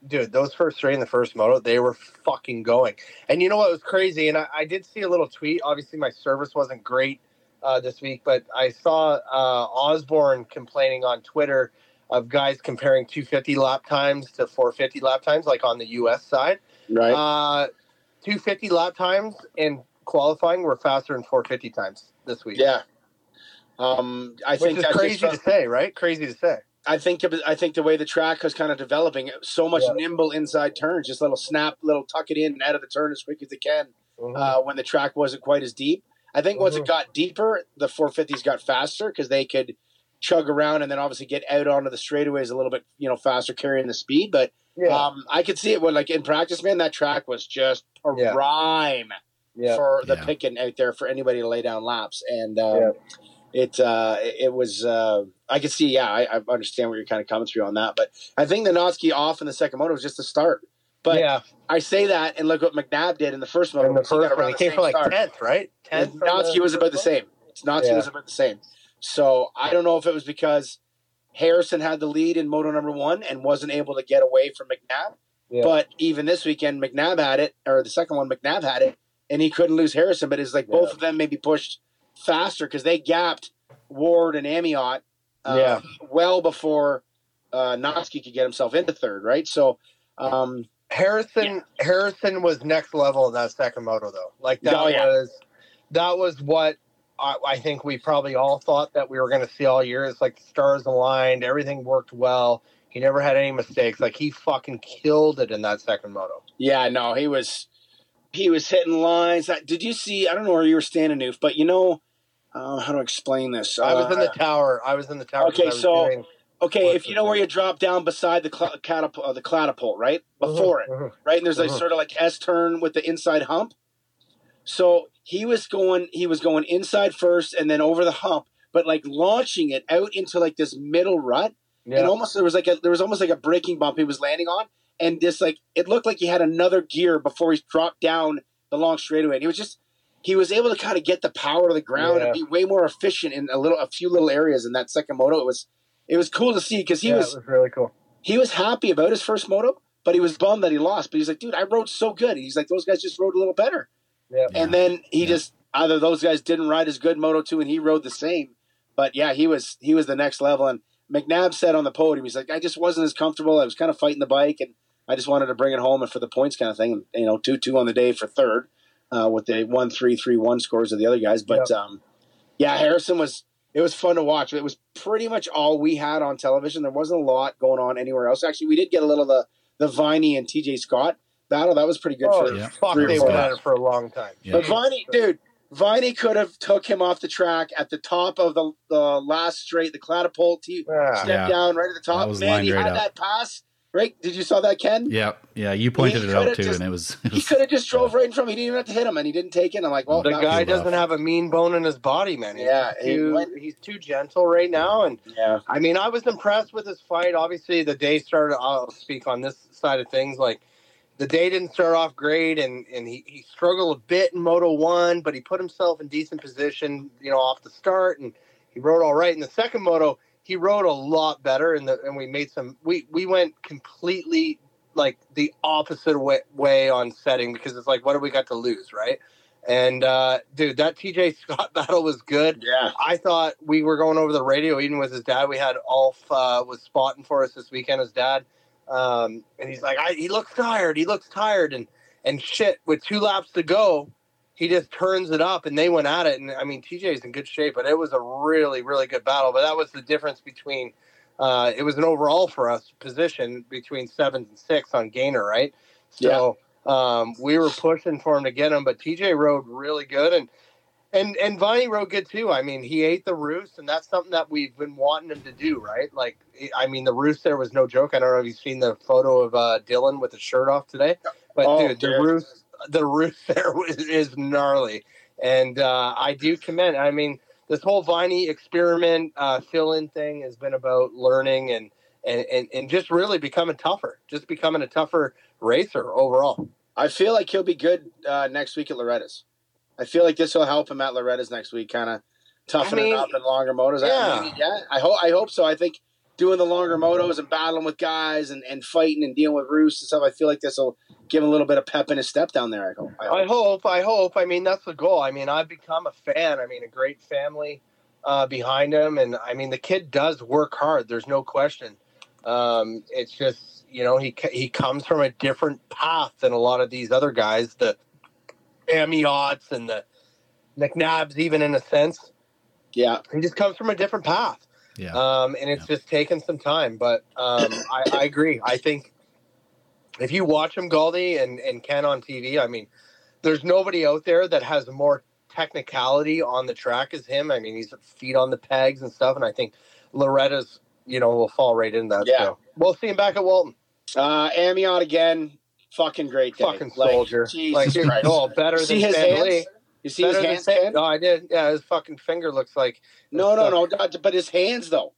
dude, those first three in the first moto, they were fucking going. And you know what was crazy? And I, I did see a little tweet. Obviously, my service wasn't great uh, this week, but I saw uh, Osborne complaining on Twitter of guys comparing 250 lap times to 450 lap times, like on the U.S. side. Right. Uh, 250 lap times in qualifying were faster than 450 times this week. yeah. Um, I Which think is that crazy to say, right? Crazy to say. I think I think the way the track was kind of developing, so much Yeah. nimble inside turns, just little snap, little tuck it in and out of the turn as quick as they can. Mm-hmm. Uh, when the track wasn't quite as deep, I think once it Mhm. got deeper, the 450s got faster because they could chug around and then obviously get out onto the straightaways a little bit, you know, faster carrying the speed. But yeah, um, I could see it when, like in practice, man, that track was just a Yeah. rhyme yeah, for the Yeah. picking out there for anybody to lay down laps, and uh, Yeah. it uh, it it was. Uh, I could see, yeah, I, I understand where you're kind of coming through on that, but I think the Notsky off in the second moto was just a start. But yeah. I say that, and look what McNabb did in the first moto. And the because he got first he came same from like tenth, right? And Tenth. from Notsky was about the first same. Notsky Yeah. was about the same. So I don't know if it was because Harrison had the lead in moto number one and wasn't able to get away from McNabb. Yeah. But even this weekend, McNabb had it, or the second one, McNabb had it, and he couldn't lose Harrison. But it's like both of them maybe pushed faster because they gapped Ward and Amiot uh, Yeah. well before uh, Notsky could get himself into third, right? So, um, Harrison Harrison was next level in that second moto though. Like that Oh, yeah. was that was what I, I think we probably all thought that we were going to see all year. It's like stars aligned, everything worked well. He never had any mistakes. Like he fucking killed it in that second moto. Yeah, no, he was he was hitting lines. That did you see? I don't know where you were standing, Newf, but you know uh, how to explain this. I was in the Uh, tower. I was in the tower. Okay, so- doing- okay. If you know where you drop down beside the cl- catapult, uh, the catapult, right before it, Mhm, right, and there's like Mhm. sort of like S turn with the inside hump. So he was going, he was going inside first, and then over the hump, but like launching it out into like this middle rut. Yeah. and almost there was like a there was almost like a braking bump he was landing on, and this like it looked like he had another gear before he dropped down the long straightaway. And he was just he was able to kind of get the power to the ground Yeah. and be way more efficient in a little a few little areas in that second moto. It was it was cool to see because he Yeah, was it was really cool. he was happy about his first moto, but he was bummed that he lost. But he's like, dude, I rode so good. And he's like, those guys just rode a little better. Yeah. And then he Yeah. just either those guys didn't ride as good Moto two, and he rode the same. But yeah, he was he was the next level. And McNabb said on the podium, he's like, I just wasn't as comfortable. I was kind of fighting the bike, and I just wanted to bring it home and for the points kind of thing. And you know, two two on the day for third, uh, with the one three three one scores of the other guys. But um, yeah, Harrison was. It was fun to watch. It was pretty much all we had on television. There wasn't a lot going on anywhere else. Actually, we did get a little of the the Viney and TJ Scott battle. That was pretty good Oh, for Yeah. fuck, three they four went at it for a long time. Yeah. but Viney, dude, Viney could have took him off the track at the top of the, the last straight, the catapult. He Yeah. stepped Yeah. down right at the top. That Man, he right had up. that pass. Right? Did you saw that, Ken? Yeah, yeah. You pointed He it out too, just- and it was. It He could have just (laughs) drove right in front of him. He didn't even have to hit him, and he didn't take it. I'm like, well, the that guy doesn't have a mean bone in his body, man. He's Yeah, he too, went- he's too gentle right now, and yeah, I mean, I was impressed with his fight. Obviously, the day started. I'll speak on this side of things. Like the day didn't start off great, and and he, he struggled a bit in Moto One, but he put himself in decent position, you know, off the start, and he rode all right. In the second Moto, he rode a lot better, and the and we made some. We we went completely like the opposite way, way on setting because it's like, what do we got to lose, right? And uh, dude, that TJ (laughs) Scott battle was good. yeah. I thought we were going over the radio even with his dad. We had Alf uh, was spotting for us this weekend. His dad, um, and he's like, I, he looks tired. He looks tired, and and shit. With two laps to go, he just turns it up, and they went at it. And I mean, TJ's in good shape, but it was a really really good battle. But that was the difference between. Uh, it was an overall for us position between seven and six on Gainer, right? So um, we were pushing for him to get him, but TJ rode really good, and and and Viney rode good too. I mean, he ate the roost, and that's something that we've been wanting him to do, right? Like, I mean, the roost there was no joke. I don't know if you've seen the photo of uh, Dylan with his shirt off today, but Oh, dude, the roost, the roost (laughs) there was, is gnarly, and uh, I do commend. I mean, this whole Viney experiment uh, fill-in thing has been about learning and. And, and, and just really becoming tougher, just becoming a tougher racer overall. I feel like he'll be good uh, next week at Loretta's. I feel like this will help him at Loretta's next week, kind of toughen I mean, it up in longer motos. I- yeah. maybe- yeah. I hope. I hope so. I think doing the longer motos and battling with guys and, and fighting and dealing with roosts and stuff. I feel like this will give him a little bit of pep in his step down there. I hope. I hope. I hope. I hope. I mean, that's the goal. I mean, I've become a fan. I mean, a great family uh, behind him, and I mean, the kid does work hard. There's no question. Um, it's just you know he he comes from a different path than a lot of these other guys, the Amiots and the McNabs, even in a sense. yeah. He just comes from a different path. Yeah. Um, and it's just taken some time, but um, I, I agree. I think if you watch him, Gauldy and, and Ken on TV, I mean, there's nobody out there that has more technicality on the track as him. I mean, he's feet on the pegs and stuff, and I think Loretta's, you know, will fall right in that. Yeah. So we'll see him back at Walton. Uh, Amiot again. Fucking great day. Fucking Like, soldier. Jesus like, dude, Christ. oh, better see than his Van hands? Lee. You see his Better than hands? No, I did. Yeah, his fucking finger looks like. No, no, no. d- But his hands though.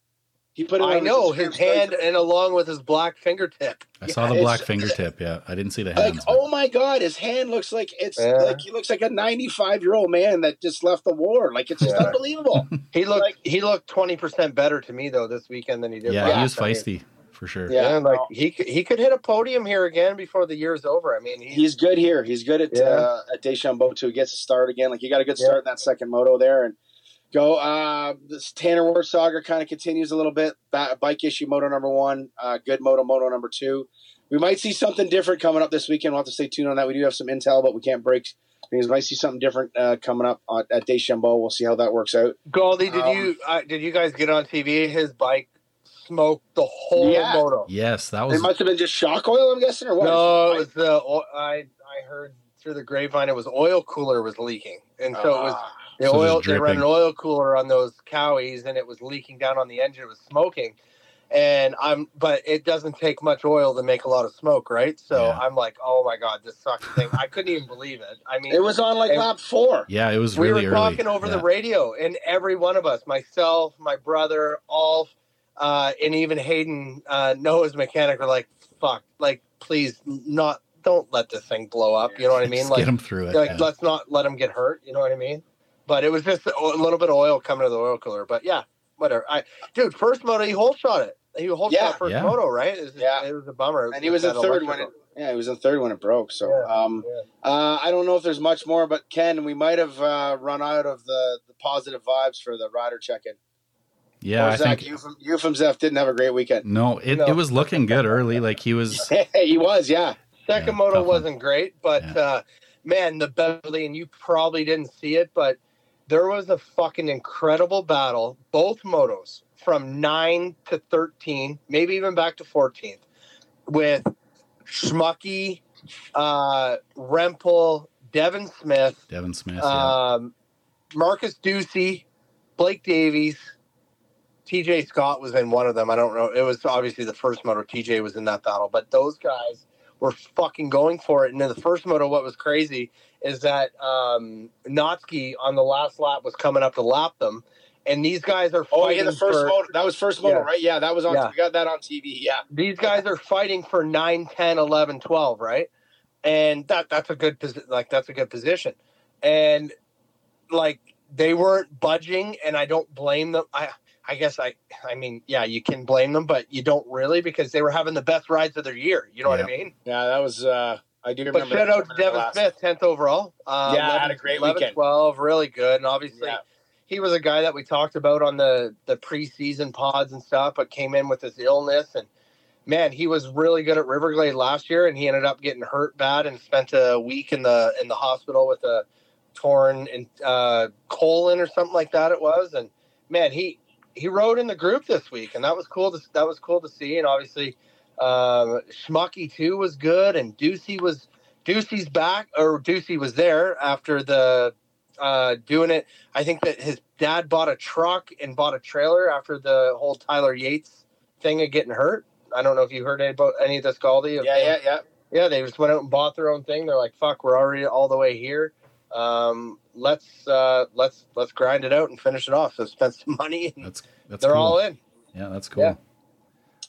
He put it. I on know his his hand and along with his black fingertip. I saw the black (laughs) fingertip. Yeah, I didn't see the Like, hands. but- oh my god, his hand looks like it's Yeah. like he looks like a 95 year old man that just left the war. Like it's just Yeah. unbelievable. He looked Like- he looked twenty percent better to me though this weekend than he did. yeah, last he was I feisty for sure. Yeah. Yeah, like no. he could- he could hit a podium here again before the year's over. I mean, he's, He's good here. He's good at Yeah. uh, at Deschambault too. He gets a start again. Like he got a good Yeah. start in that second moto there and go. Uh, this Tanner Ward saga kind of continues a little bit. Ba- bike issue moto number one. Uh, good moto moto number two. We might see something different coming up this weekend. We'll have to stay tuned on that. We do have some intel, but we can't break things. We might see something different uh, coming up on, at Deschambault. We'll see how that works out. Gauldy. Did Um, you uh, did you guys get on TV? His bike smoked the whole Yeah. moto. Yes, that was. It must have been just shock oil, I'm guessing, or what? No, it was the I I heard through the grapevine it was oil cooler was leaking, and so it was Ah. the So oil. They ran an oil cooler on those cowies, and it was leaking down on the engine. It was smoking, and I'm. But it doesn't take much oil to make a lot of smoke, right? So Yeah. I'm like, oh my god, this sucks thing. I couldn't even believe it. I mean, It was on like lap four. yeah, it was we really were early. talking over yeah. the radio, and every one of us, myself, my brother, all, uh, and even Hayden, uh, Noah's mechanic, were like, "Fuck, like, please, not, don't let this thing blow up." You know what I (laughs) mean? Just Like, get him through it. like yeah. let's not let him get hurt. You know what I mean? But it was just a little bit of oil coming to the oil cooler. But yeah, whatever. I, dude, first moto, he whole shot it. He whole Yeah. shot first Yeah. moto, right? It was, Yeah. it was a bummer. and he was in That third when it. Yeah, he was in third when it broke. So, Yeah, um, uh, I don't know if there's much more, but Ken, we might have uh, run out of the, the positive vibes for the rider check-in. Yeah, Or I Zach think. Euphem, Euphemzeff didn't have a great weekend. No, it, No. it was looking good early. Like he was. (laughs) he was, yeah. Second Yeah, moto tough one. wasn't great, but Yeah. uh, man, the Beverly, and you probably didn't see it, but there was a fucking incredible battle, both motos from 9 to 13, maybe even back to 14th, with Schmucky, uh, Rempel, Devin Smith, Devin Smith. Yeah. um, Marcus Ducey, Blake Davies, TJ Scott was in one of them. I don't know. It was obviously the first moto. TJ was in that battle, but those guys were fucking going for it. And in the first moto, what was crazy is that um, Notsky on the last lap was coming up to lap them, and these guys are Oh, yeah, the first for, moto. That was first moto, Yeah. right? Yeah, that was on. Yeah. We got that on TV. Yeah. these guys are fighting for 9 10 11 12 right and that that's a good position like that's a good position and like they weren't budging and i don't blame them i i guess i i mean yeah you can blame them but you don't really because they were having the best rides of their year you know what i mean Yeah, that was. uh I do remember. but remember. shout that out to coming in the devin smith 10th overall uh, Yeah, had a great 11, weekend. 12 really good and obviously Yeah. he was a guy that we talked about on the the preseason pods and stuff, but came in with his illness and man, he was really good at Riverglade last year, and he ended up getting hurt bad and spent a week in the in the hospital with a torn in, uh, colon or something like that. It was, and man, he he rode in the group this week, and that was cool. To, that was cool to see, and obviously, um, Schmucky too was good, and Ducey was Ducey's back, or Ducey was there after the uh, doing it. I think that his dad bought a truck and bought a trailer after the whole Tyler Yates thing of getting hurt. I don't know if you heard any about any of this, Gauldy. Yeah, yeah, yeah. yeah. They just went out and bought their own thing. They're like, "Fuck, we're already all the way here. Um, let's uh, let's let's grind it out and finish it off." So spend some money. And That's that's they're cool. all in. Yeah, that's cool. Yeah.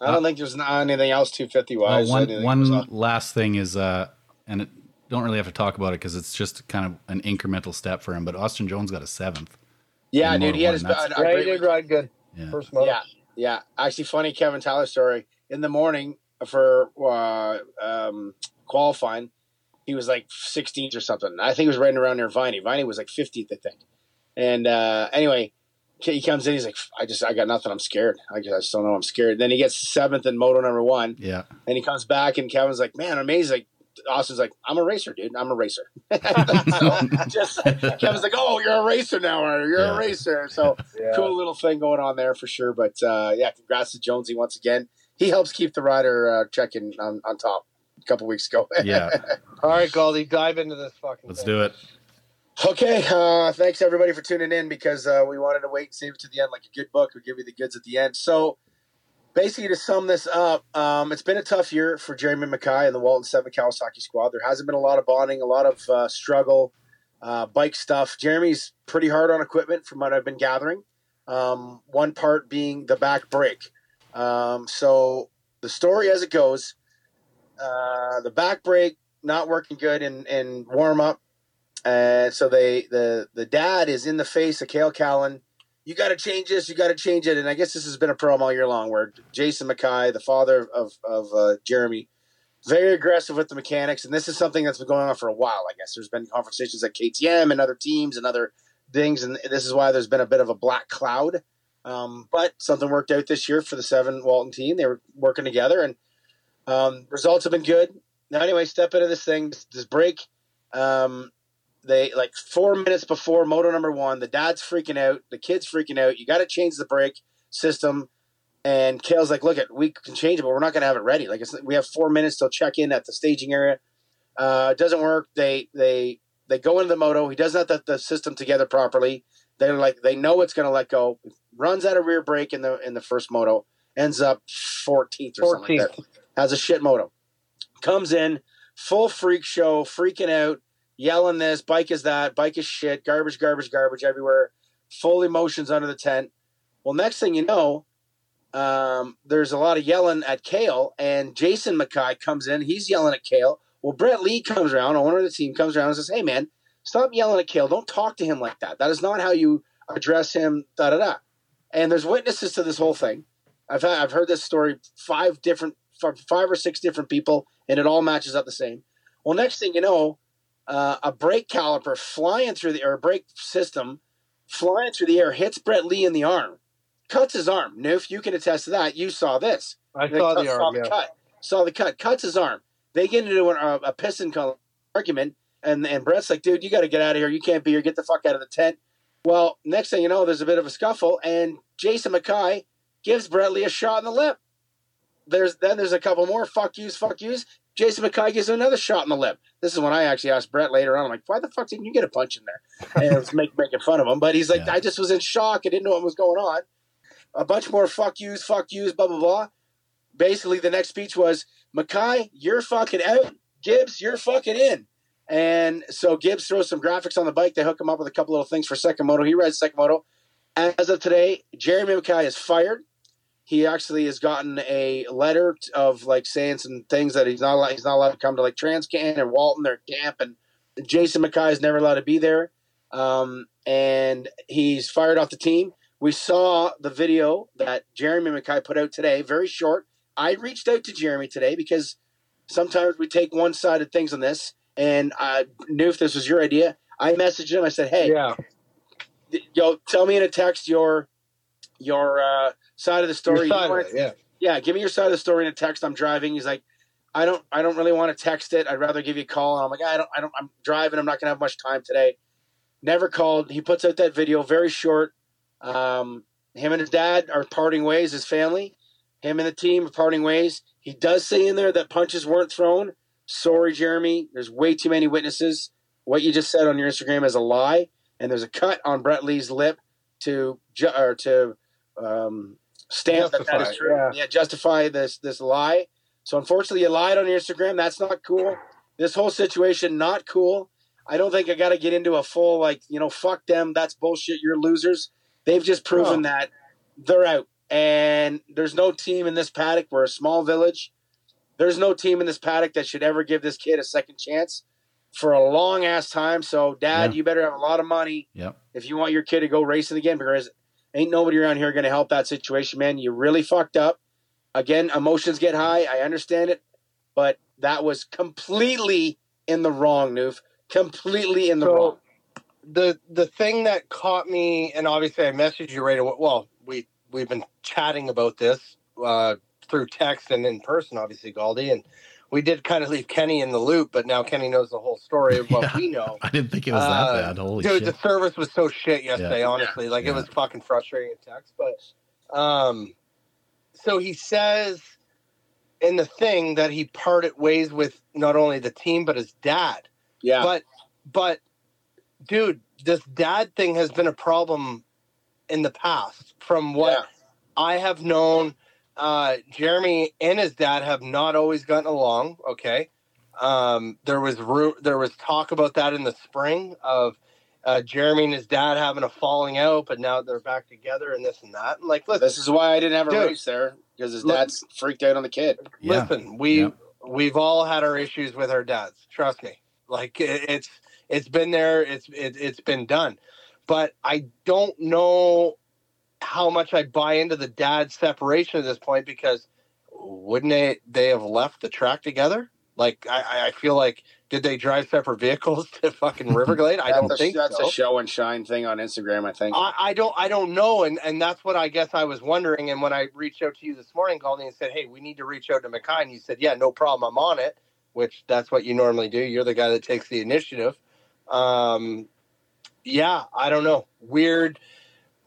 I don't think there's not anything else 250 Uh, one one last thing is, uh, and it, don't really have to talk about it because it's just kind of an incremental step for him. But Austin Jones got a seventh. Yeah, dude, he had his One, a, a Yeah, he did week. ride good. Yeah. First moto. Yeah, yeah. Actually, funny Kevin Tyler story. In the morning for uh, um, qualifying, he was like 16th or something. I think he was riding around near Viney. Viney was like 50th, I think. And uh, anyway, he comes in. He's like, I just, I got nothing. I'm scared. I just, I just don't know. I'm scared. Then he gets seventh in moto number one, Yeah. and he comes back, and Kevin's like, man, amazing. Like, Austin's like, I'm a racer, dude. I'm a racer. (laughs) (laughs) so just Kevin's like, oh, you're a racer now, are you? You're Yeah. a racer. So Yeah. cool little thing going on there for sure. But uh, yeah, congrats to Jonesy once again. He helps keep the rider uh, checking on, on top a couple weeks ago. (laughs) Yeah. All right, Gauldy, dive into this fucking. Let's thing. do it. okay, uh, thanks everybody for tuning in because uh, we wanted to wait and save it to the end like a good book. We give you the goods at the end. So basically, to sum this up, um, it's been a tough year for Jeremy McKay and the Walton Seven Kawasaki squad. There hasn't been a lot of bonding, a lot of uh, struggle, uh, bike stuff. Jeremy's pretty hard on equipment from what I've been gathering. Um, one part being the back brake. Um, so the story as it goes, uh, the back brake not working good in, in warm up. And so they the the dad is in the face of Kale Callan. You got to change this. You got to change it. And I guess this has been a problem all year long, where Jason Mackay, the father of of uh, Jeremy, very aggressive with the mechanics. And this is something that's been going on for a while. I guess there's been conversations at KTM and other teams and other things, and this is why there's been a bit of a black cloud. Um, but something worked out this year for the seven Walton team. They were working together, and um, results have been good. Now, anyway, step into this thing, this break. Um, they like four minutes before moto number one, the dad's freaking out, the kid's freaking out. You got to change the brake system. And Kale's like, "Look, it, we can change it, but we're not going to have it ready. Like, we have four minutes till check in at the staging area. Uh, it doesn't work. They they they go into the moto. He doesn't have the, the system together properly. They're like, they know it's going to let go. Runs out of rear brake in the in the first moto. Ends up 14th or something like that. Has a shit moto. Comes in, full freak show, freaking out, yelling this, bike is that, bike is shit, garbage, garbage, garbage everywhere, full emotions under the tent. Well, next thing you know, um, there's a lot of yelling at Kale, and Jason Mackay comes in. He's yelling at Kale. Well, Brett Lee comes around, owner of the team, comes around and says, Hey, man, stop yelling at Kale. Don't talk to him like that. That is not how you address him, da da da. And there's witnesses to this whole thing. I've, had, I've heard this story five different, f- five or six different people, and it all matches up the same. Well, next thing you know, uh, a brake caliper flying through the, or a brake system flying through the air hits Brett Lee in the arm, cuts his arm. Newf, you can attest to that. You saw this. I They saw cut- the arm. Yeah. cut. Saw the cut. Cuts his arm. They get into an, uh, a piston argument, and and Brett's like, "Dude, you got to get out of here. You can't be here. Get the fuck out of the tent." Well, next thing you know, there's a bit of a scuffle, and Jason Mackay gives Brett Lee a shot in the lip. There's then there's a couple more fuck yous, fuck yous. Jason Mackay gives another shot in the lip. This is when I actually asked Brett later on. I'm like, "Why the fuck didn't you get a punch in there?" And I was make, making fun of him, but he's like, Yeah. "I just was in shock. I didn't know what was going on." A bunch more fuck yous, fuck yous, blah blah blah basically the next speech was Mackay, you're fucking out. Gibbs, you're fucking in. And so Gibbs throws some graphics on the bike. They hook him up with a couple little things for second moto. He rides second moto. As of today, Jeremy Mackay is fired. He actually has gotten a letter of like saying some things that he's not allowed, he's not allowed to come to like Transcan and Walton. They're damp, and Jason Mackay is never allowed to be there. Um, and he's fired off the team. We saw the video that Jeremy Mackay put out today, very short. I reached out to Jeremy today because sometimes we take one sided things on this, and I knew if this was your idea. I messaged him. I said, "Hey, Yeah. yo, tell me in a text your your uh, side of the story. Your side of it, yeah. yeah, give me your side of the story in a text. I'm driving. He's like, I don't, I don't really want to text it. I'd rather give you a call. And I'm like, I don't, I don't. I'm driving. I'm not gonna have much time today. Never called. He puts out that video, very short. Um, him and his dad are parting ways. His family, him and the team are parting ways. He does say in there that punches weren't thrown. Sorry, Jeremy. There's way too many witnesses. What you just said on your Instagram is a lie, and there's a cut on Brett Lee's lip to ju- or to um, stamp that that Justify, true. yeah. yeah, justify this this lie. So unfortunately, you lied on your Instagram. That's not cool. This whole situation not cool. I don't think I got to get into a full like you know fuck them. That's bullshit. You're losers. They've just proven No. that they're out, and there's no team in this paddock. We're a small village. There's no team in this paddock that should ever give this kid a second chance. for a long ass time. So, Dad, Yeah. you better have a lot of money Yep. if you want your kid to go racing again because ain't nobody around here going to help that situation, man. You really fucked up. Again, emotions get high. I understand it, but that was completely in the wrong, Newf. Completely in the So- wrong. the the thing that caught me, and obviously I messaged you right away. Well, we we've been chatting about this uh, through text and in person, obviously, Gauldy, and we did kind of leave Kenny in the loop, but now Kenny knows the whole story of what Yeah. we know. (laughs) I didn't think it was Uh, that bad. Holy Dude, shit. the service was so shit yesterday. Yeah. Honestly, like Yeah. it was fucking frustrating in text. But um, so he says in the thing that he parted ways with not only the team but his dad. Yeah. But but dude, this dad thing has been a problem in the past. From what Yeah. I have known, uh, Jeremy and his dad have not always gotten along. Okay, um, there was ru- there was talk about that in the spring of uh, Jeremy and his dad having a falling out, but now they're back together and this and that. And like, listen, This is why I didn't have a Dude. race there because his Look- dad's freaked out on the kid. Yeah. listen, we Yep. we've all had our issues with our dads. Trust me. Like it, it's it's been there. It's it, it's been done. But I don't know how much I buy into the dad separation at this point because wouldn't they they have left the track together? Like I, I- feel like did they drive separate vehicles (laughs) to fucking (laughs) Riverglade? I don't a, think that's so. a show and shine thing on Instagram, I think. I, I don't I don't know, and and that's what I guess I was wondering. And when I reached out to you this morning, Gauldy, and said, "Hey, we need to reach out to Mackay," and you said, "Yeah, no problem, I'm on it." Which that's what you normally do. You're the guy that takes the initiative. Um, yeah, I don't know. Weird,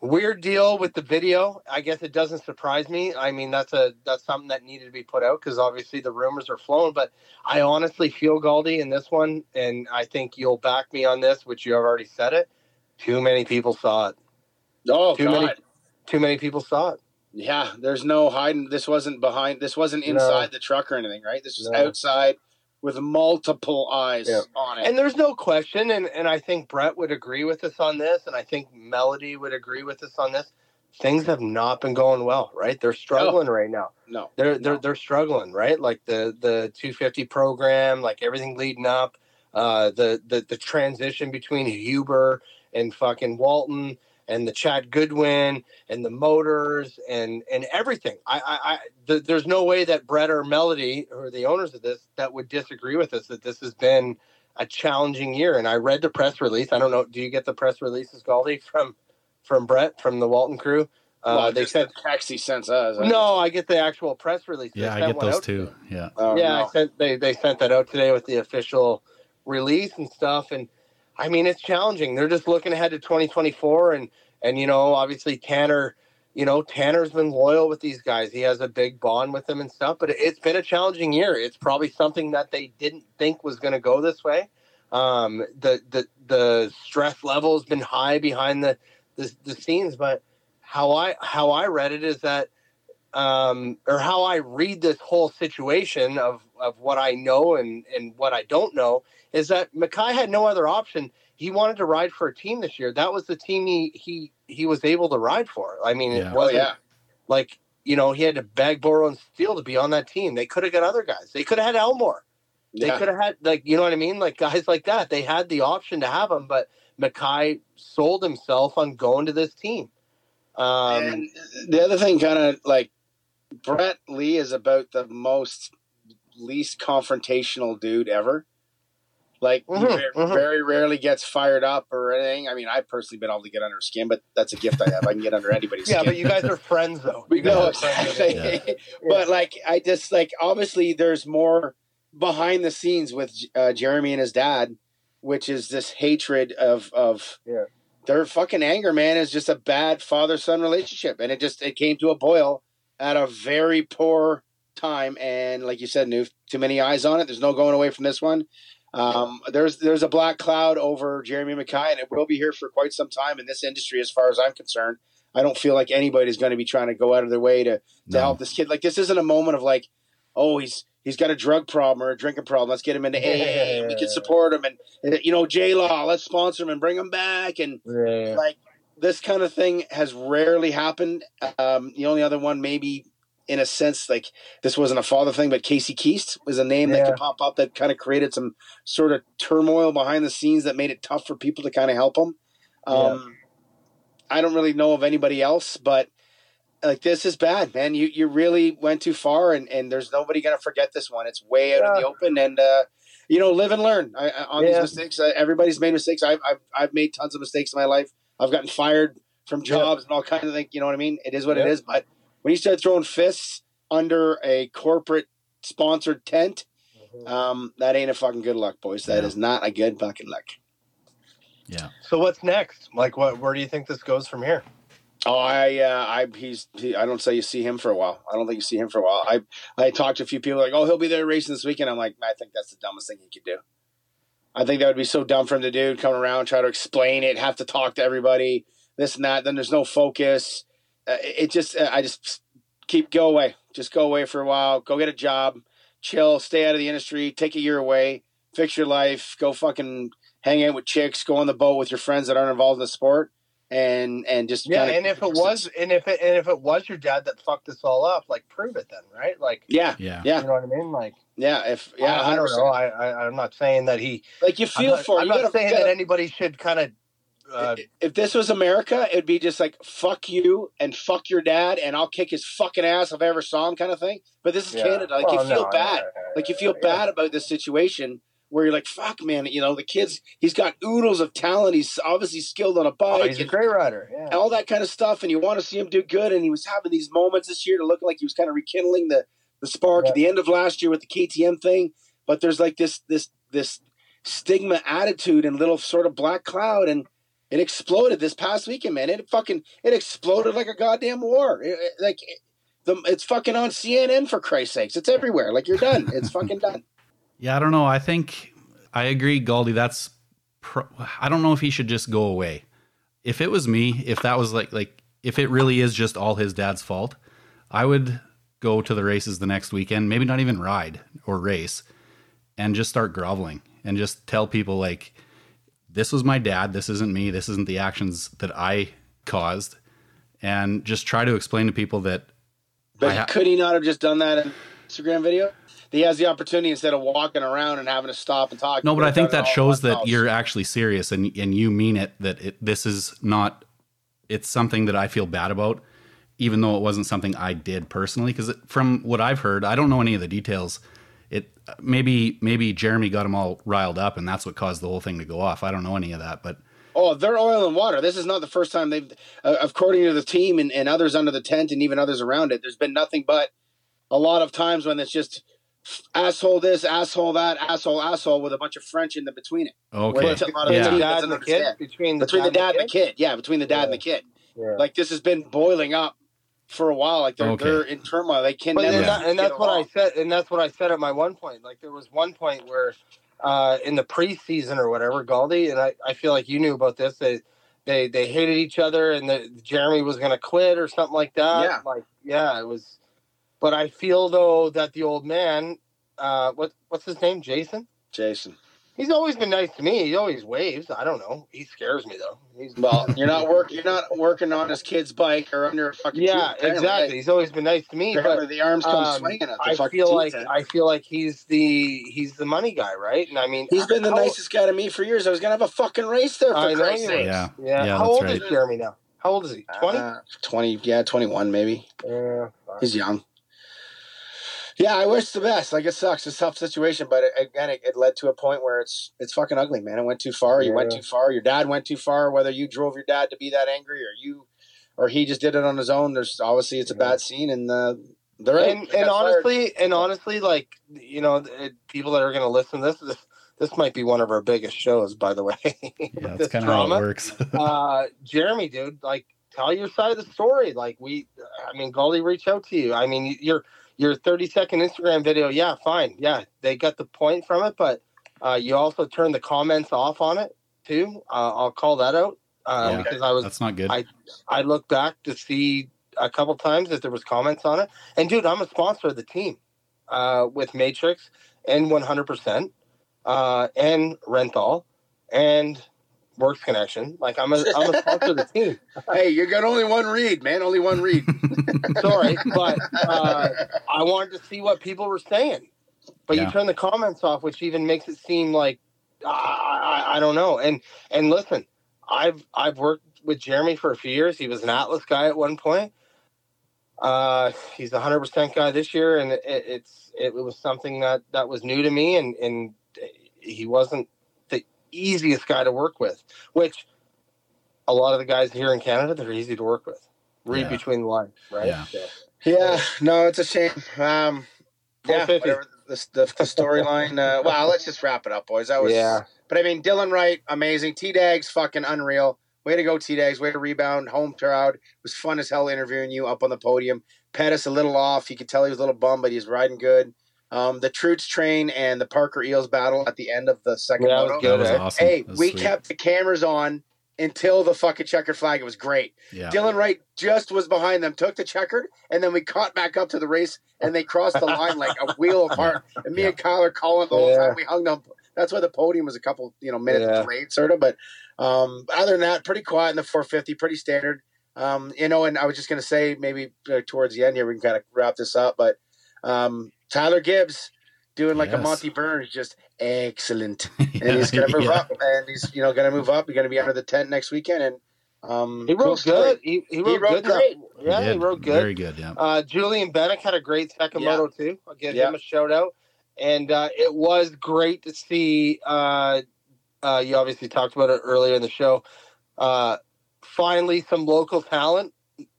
weird deal with the video. I guess it doesn't surprise me. I mean, that's a that's something that needed to be put out because obviously the rumors are flowing. But I honestly feel Gauldy in this one, and I think you'll back me on this, which you have already said it. Too many people saw it oh, too God. many too many people saw it. Yeah, there's no hiding. This wasn't behind. This wasn't No. inside the truck or anything, right? This was No. outside with multiple eyes Yeah. on it. And there's no question, and, and I think Brett would agree with us on this, and I think Melody would agree with us on this. Things have not been going well, right? They're struggling right now. no, They're they're No. they're struggling, right? Like the the 250 program, like everything leading up, uh, the the the transition between Huber and fucking Walton and the Chad Goodwin and the motors and and everything. I I, I th- there's no way that Brett or Melody or the owners of this that would disagree with us that this has been a challenging year. And I read the press release. I don't know. Do you get the press releases, Gauldy, from from Brett from the Walton crew? Uh, well, they just said the text he sends us. no. I get the actual press release. Yeah, I get those out too. Yeah. Oh, yeah, no. I sent they they sent that out today with the official release and stuff. And I mean, it's challenging. They're just looking ahead to 2024, and and you know, obviously Tanner, you know, Tanner's been loyal with these guys. He has a big bond with them and stuff. But it's been a challenging year. It's probably something that they didn't think was going to go this way. Um, the the the stress level has been high behind the, the the scenes, but how I how I read it is that um, or how I read this whole situation of, of what I know and, and what I don't know is that Mackay had no other option. He wanted to ride for a team this year. That was the team he he, he was able to ride for. I mean, Yeah. it Oh wasn't yeah, like you know he had to beg, borrow, and steal to be on that team. They could have got other guys. They could have had Elmore. They yeah. could have had like you know what I mean, like guys like that. They had the option to have them, but Mackay sold himself on going to this team. Um, and the other thing, kind of like Brett Lee, is about the most least confrontational dude ever. Like he Mhm, very, mhm. very rarely gets fired up or anything. I mean, I've personally been able to get under his skin, but that's a gift I have. I can get under anybody's yeah, skin. but you guys are friends though. (laughs) We You guys know are friends with exactly. (laughs) But like, I just like obviously there's more behind the scenes with uh, Jeremy and his dad, which is this hatred of of Yeah. their fucking anger. Man is just a bad father son relationship, and it just it came to a boil at a very poor time. And like you said, Newf, too many eyes on it. There's no going away from this one. Um, there's there's a black cloud over Jeremy Mackay, and it will be here for quite some time in this industry, as far as I'm concerned. I don't feel like anybody's going to be trying to go out of their way to to No. help this kid. Like this isn't a moment of like, oh, he's he's got a drug problem or a drinking problem. Let's get him into AA. We can support him, and uh, you know, J Law. Let's sponsor him and bring him back. And Yeah. like this kind of thing has rarely happened. Um, the only other one maybe in a sense, like this wasn't a father thing, but Casey Keast was a name that could pop up that kind of created some sort of turmoil behind the scenes that made it tough for people to kind of help him. Um, I don't really know of anybody else, but like this is bad, man. You you really went too far, and and there's nobody gonna forget this one. It's way out in the open, and uh, you know, live and learn I, I, on Yeah. these mistakes. Uh, everybody's made mistakes. I've, I've I've made tons of mistakes in my life. I've gotten fired from Yeah. jobs and all kinds of things. You know what I mean? It is what it Yeah. is. But when you start throwing fists under a corporate sponsored tent, um, that ain't a fucking good luck, boys. That Yeah. is not a good fucking luck. Yeah. So what's next? Like, what? Where do you think this goes from here? Oh, I, uh, I, he's, he, I don't say you see him for a while. I don't think you see him for a while. I, I talked to a few people like, oh, he'll be there racing this weekend. I'm like, I think that's the dumbest thing he could do. I think that would be so dumb for him to do. Come around, try to explain it, have to talk to everybody, this and that. Then there's no focus. Uh, it it just, uh, I just keep go away. Just go away for a while. Go get a job, chill, stay out of the industry, take a year away, fix your life, go fucking hang out with chicks, go on the boat with your friends that aren't involved in the sport, and and just Yeah, and if it was, and if it, and if it was your dad that fucked this all up, like prove it then, right? Like, yeah, Yeah. yeah, you know what I mean? Like, yeah. If yeah, I, I don't know. I, I am not saying that he. Like you I'm feel not, for. I'm You not gotta- saying gotta- that anybody should kind of. Uh, if this was America, it'd be just like fuck you and fuck your dad, and I'll kick his fucking ass if I ever saw him, kind of thing. But this is yeah. Canada. Like Well, you feel no, bad. Like you feel yeah. bad about this situation where you're like, fuck, man. You know, the kid's he's got oodles of talent. He's obviously skilled on a Oh, bike. he's a great rider. Yeah. and all that kind of stuff, and you want to see him do good. And he was having these moments this year to look like he was kind of rekindling the the spark Yeah. at the end of last year with the KTM thing. But there's like this this this stigma attitude and little sort of black cloud, and it exploded this past weekend, man. It fucking it exploded like a goddamn war. It- it- like it- the, it's fucking on CNN for Christ's sakes. It's everywhere. Like you're done. It's fucking done. (laughs) Yeah, I don't know. I think I agree, Gauldy. That's pro- I don't know if he should just go away. If it was me, if that was like like if it really is just all his dad's fault, I would go to the races the next weekend, maybe not even ride or race, and just start groveling and just tell people like this was my dad, this isn't me, this isn't the actions that I caused, and just try to explain to people that But ha- could he not have just done that in Instagram video? He has the opportunity instead of walking around and having to stop and talk. No, but I think that shows that you're actually serious and and you mean it. That it, this is not. It's something that I feel bad about, even though it wasn't something I did personally. Because from what I've heard, I don't know any of the details. It maybe maybe Jeremy got them all riled up, and that's what caused the whole thing to go off. I don't know any of that, but Oh, they're oil and water. This is not the first time they've, uh, according to the team and, and others under the tent and even others around it, there's been nothing but a lot of times when it's just asshole this, asshole that, asshole, asshole with a bunch of French in the between it. okay, Well, a lot of yeah. the dad and the kid between the Between the dad and the kid. kid. Yeah, between the dad Yeah. and the kid. Yeah. Like this has been boiling up for a while. Like they're, Okay. they're in turmoil. They can But never and, that, and that's what I said, and that's what I said at my one point. Like there was one point where, uh, in the preseason or whatever, Gauldy and I, I feel like you knew about this. They, they, they hated each other, and the, Jeremy was going to quit or something like that. Yeah. like yeah, it was. But I feel though that the old man, uh, what what's his name, Jason? Jason. He's always been nice to me. He always waves. I don't know. He scares me though. He's Well, you're not working. You're not working on his kid's bike or under a fucking. yeah, tee, apparently. exactly. He's always been nice to me. Apparently But the arms come um, swinging at the I fucking feel like tent. I feel like he's the he's the money guy, right? And I mean, He's been the how- nicest guy to me for years. I was gonna have a fucking race there for I Christ's sake. Yeah. Yeah. Yeah, How old right. is Jeremy now? How old is he? Twenty. Uh, 20, yeah, 21 maybe. yeah. He's young. Yeah, I wish the best. Like it sucks, it's a tough situation, but it, again, it, it led to a point where it's it's fucking ugly, man. It went too far. You went too far. Your dad went too far. Whether you drove your dad to be that angry, or you, or he just did it on his own. There's obviously it's a bad scene, and uh, they're right. And and got fired. honestly, and honestly, like you know, it, people that are going to listen to this, this this might be one of our biggest shows, by the way. yeah, (laughs) that's kind of how it works. (laughs) uh, Jeremy, dude, like tell your side of the story. Like we, I mean, Gauldy reach out to you. I mean, your your thirty second Instagram video, yeah, fine, yeah, they got the point from it, but uh, you also turned the comments off on it too. Uh, I'll call that out uh, Yeah. because I was that's not good. I- I looked back to see a couple times if there was comments on it. And dude, I'm a sponsor of the team uh, with Matrix and 100% uh, and Renthal. And Works Connection. Like I'm a I'm a sponsor of the team. (laughs) hey, you got only one read, man. Only one read. (laughs) Sorry, but uh, I wanted to see what people were saying. But Yeah. you turn the comments off, which even makes it seem like I, I, I don't know. And and listen, I've I've worked with Jeremy for a few years. He was an Atlas guy at one point. Uh, he's a hundred percent guy this year, and it, it's it was something that that was new to me, and and he wasn't the easiest guy to work with. Which a lot of the guys here in Canada, they're easy to work with. Read Yeah. between the lines, right? Yeah. So- yeah, no, it's a shame. Um, yeah, whatever the, the, the storyline. Uh, (laughs) well, let's just wrap it up, boys. That was Yeah. But I mean, Dylan Wright, amazing. T Dags, fucking unreal. Way to go, T Dags. Way to rebound. Home crowd. It was fun as hell interviewing you up on the podium. Pettis a little off. You could tell he was a little bummed, but he's riding good. Um, the Troots train and the Parker Eels battle at the end of the second Yeah, that was moto. good. that was awesome. Hey, That was we sweet. kept the cameras on until the fucking checkered flag. It was great. Yeah. Dylan Wright just was behind them, took the checkered, and then we caught back up to the race, and they crossed the line like a wheel (laughs) apart. And me Yeah. and Kyle are calling the whole Yeah. time. We hung them. That's why the podium was a couple, you know, minutes Yeah. delayed, sort of. But um, other than that, pretty quiet in the 450, pretty standard. Um, you know, and I was just gonna say maybe uh, towards the end here we can kind of wrap this up, but um, Tyler Gibbs doing like a Monty Burns, just excellent Yeah, (laughs) and he's going to move yeah. up, and he's you know going to move up. He's going to be under the tent next weekend, and um, He wrote story. good. He, he wrote, wrote good. that- great. yeah, he, did. wrote good. Very good. Yeah. Uh, Julian Bennett had a great second Yeah. moto too. I'll give Yeah. him a shout out. And uh, it was great to see. Uh, uh, you obviously talked about it earlier in the show. Uh, finally, some local talent.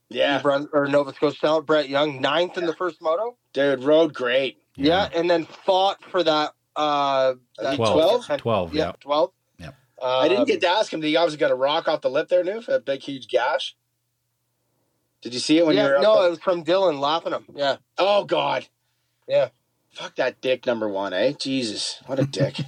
Yeah, New or Nova Scotia talent. Brett Young, ninth in the first moto. dude, rode great. Yeah, and then fought for that. Uh, that 12. 10 12, yeah. twelve. Yeah. I didn't Um, get to ask him. Did he obviously got a rock off the lip there, Newf? A big, huge gash. Did you see it when yeah, you were? up no, the- it was from Dylan laughing him. Yeah, oh God. Yeah. Fuck that dick number one, eh? Jesus, what a dick. (laughs)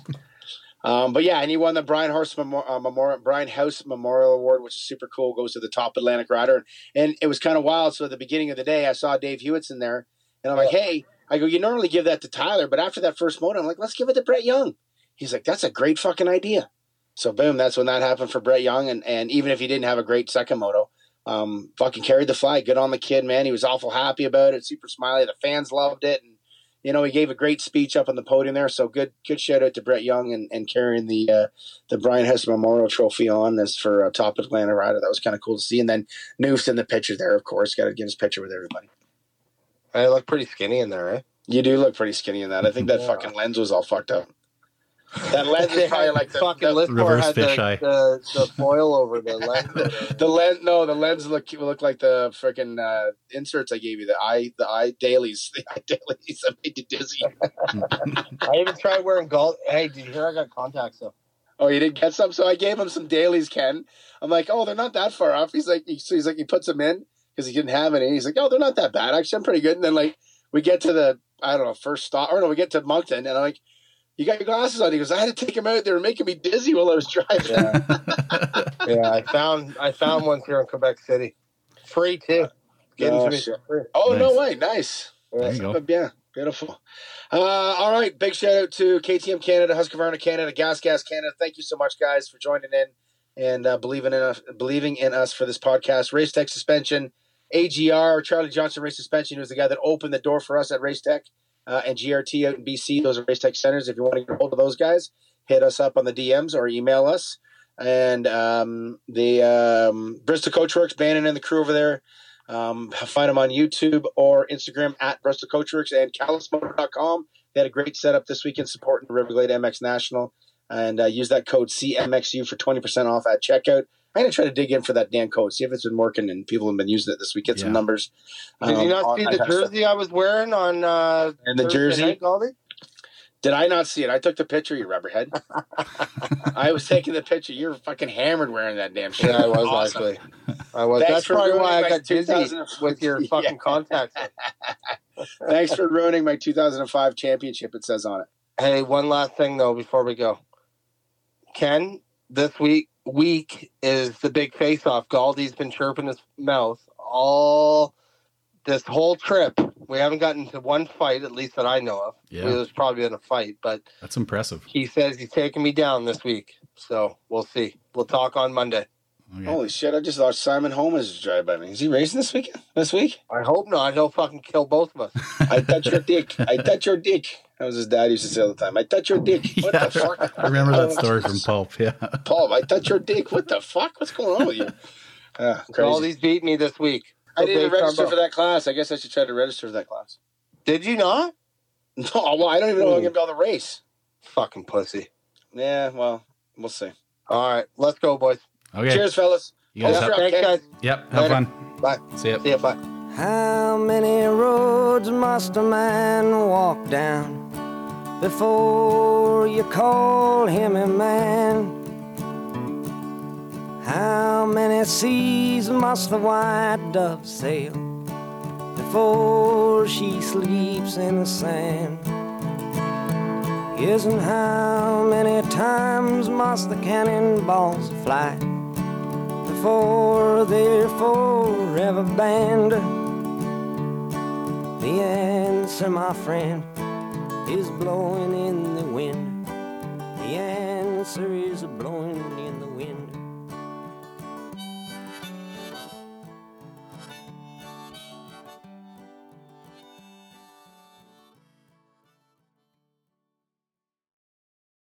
um, but yeah, and he won the Brian Horse Memorial, uh, Memorial Brian House Memorial Award, which is super cool. Goes to the top Atlantic rider, and it was kind of wild. So at the beginning of the day, I saw Dave Hewitson there, and I'm like, hey, I go, you normally give that to Tyler, but after that first moto, I'm like, let's give it to Brett Young. He's like, that's a great fucking idea. So boom, that's when that happened for Brett Young, and and even if he didn't have a great second moto, um, fucking carried the flag. Good on the kid, man. He was awful happy about it. Super smiley. The fans loved it, and you know he gave a great speech up on the podium there. So good, good shout out to Brett Young and, and carrying the uh, the Brian Hess Memorial Trophy on as for uh, top Atlanta rider. That was kind of cool to see. And then Newf's in the picture there, of course. Got to get his picture with everybody. I look pretty skinny in there, eh? You do look pretty skinny in that. I think that Yeah. fucking lens was all fucked up. That lens is probably like the, fucking the, list Reverse had the, fisheye. the, the foil over the lens. (laughs) the lens. No, the lens look look like the freaking uh, inserts I gave you. The eye, the eye dailies, (laughs) the eye dailies that made you dizzy. (laughs) I even tried wearing gold. Hey, did you hear I got contacts though? Oh, you didn't get some? So I gave him some dailies, Ken. I'm like, oh, they're not that far off. He's like, he, so he's like, he puts them in because he didn't have any. He's like, oh, they're not that bad. Actually, I'm pretty good. And then like we get to the, I don't know, first stop, or no, we get to Moncton, and I'm like, you got your glasses on? He goes, I had to take them out. They were making me dizzy while I was driving. Yeah, (laughs) yeah. I found I found ones here in Quebec City, free too. Getting Oh, to me shit. for. Oh no way, nice. There you go. Yeah, beautiful. Uh, all right, big shout out to KTM Canada, Husqvarna Canada, Gas Gas Canada. Thank you so much, guys, for joining in and uh, believing in us, believing in us for this podcast. Race Tech Suspension, AGR, Charlie Johnson Race Suspension was the guy that opened the door for us at Race Tech, uh, and GRT out in BC. Those are Race Tech centers. If you want to get a hold of those guys, hit us up on the DMs or email us. And um, the um, Bristol Coachworks, Bannon and the crew over there. Um, find them on YouTube or Instagram at Bristol Coachworks and CallusMoto.com. They had a great setup this weekend supporting the Riverglade MX National. And uh, use that code CMXU for 20% off at checkout. I'm going to try to dig in for that damn code, see if it's been working and people have been using it this week. Get some Yeah. numbers. Did you um, not see the kind stuff. jersey I was wearing on uh, And the Thursday jersey? night, Gauldy? Did I not see it? I took the picture, you rubberhead. (laughs) I was taking the picture. You're fucking hammered wearing that damn shit. Yeah, I was Awesome. actually. I was. Thanks That's probably why I got dizzy with your (laughs) Yeah. fucking contacts. (laughs) Thanks for ruining my 2005 championship, it says on it. Hey, one last thing though before we go. Ken, this week week is the big face off. Gauldy's been chirping his mouth all this whole trip. We haven't gotten to one fight, at least that I know of. Yeah. There's probably been a fight, but That's impressive. he says he's taking me down this week. So we'll see. We'll talk on Monday. Okay. Holy shit! I just watched Simon Holmes drive by me. Is he racing this weekend? This week? I hope not. He'll fucking kill both of us. (laughs) I touch your dick. I touch your dick. That was his dad used to say all the time. I touch your dick. What Yeah, the fuck? I remember that (laughs) story from Pulp. Yeah. Pulp. I touch your dick. What the fuck? What's going on with you? Ah, crazy. All these beat me this week. I didn't even register combo. for that class. I guess I should try to register for that class. Did you not? (laughs) No, well, I don't even know if I'm gonna be able to race. Fucking pussy. Yeah, well, we'll see. All right, let's go, boys. Okay. Cheers, fellas. You guys have, Thanks, guys. yep. Have Later. fun. Bye. See ya. See ya. Bye. How many roads must a man walk down before you call him a man? How many seas must the white dove sail before she sleeps in the sand? Yes, and how many times must the cannonballs fly before they're forever? The answer, my friend, is blowing in the wind. The answer is blowing in the wind.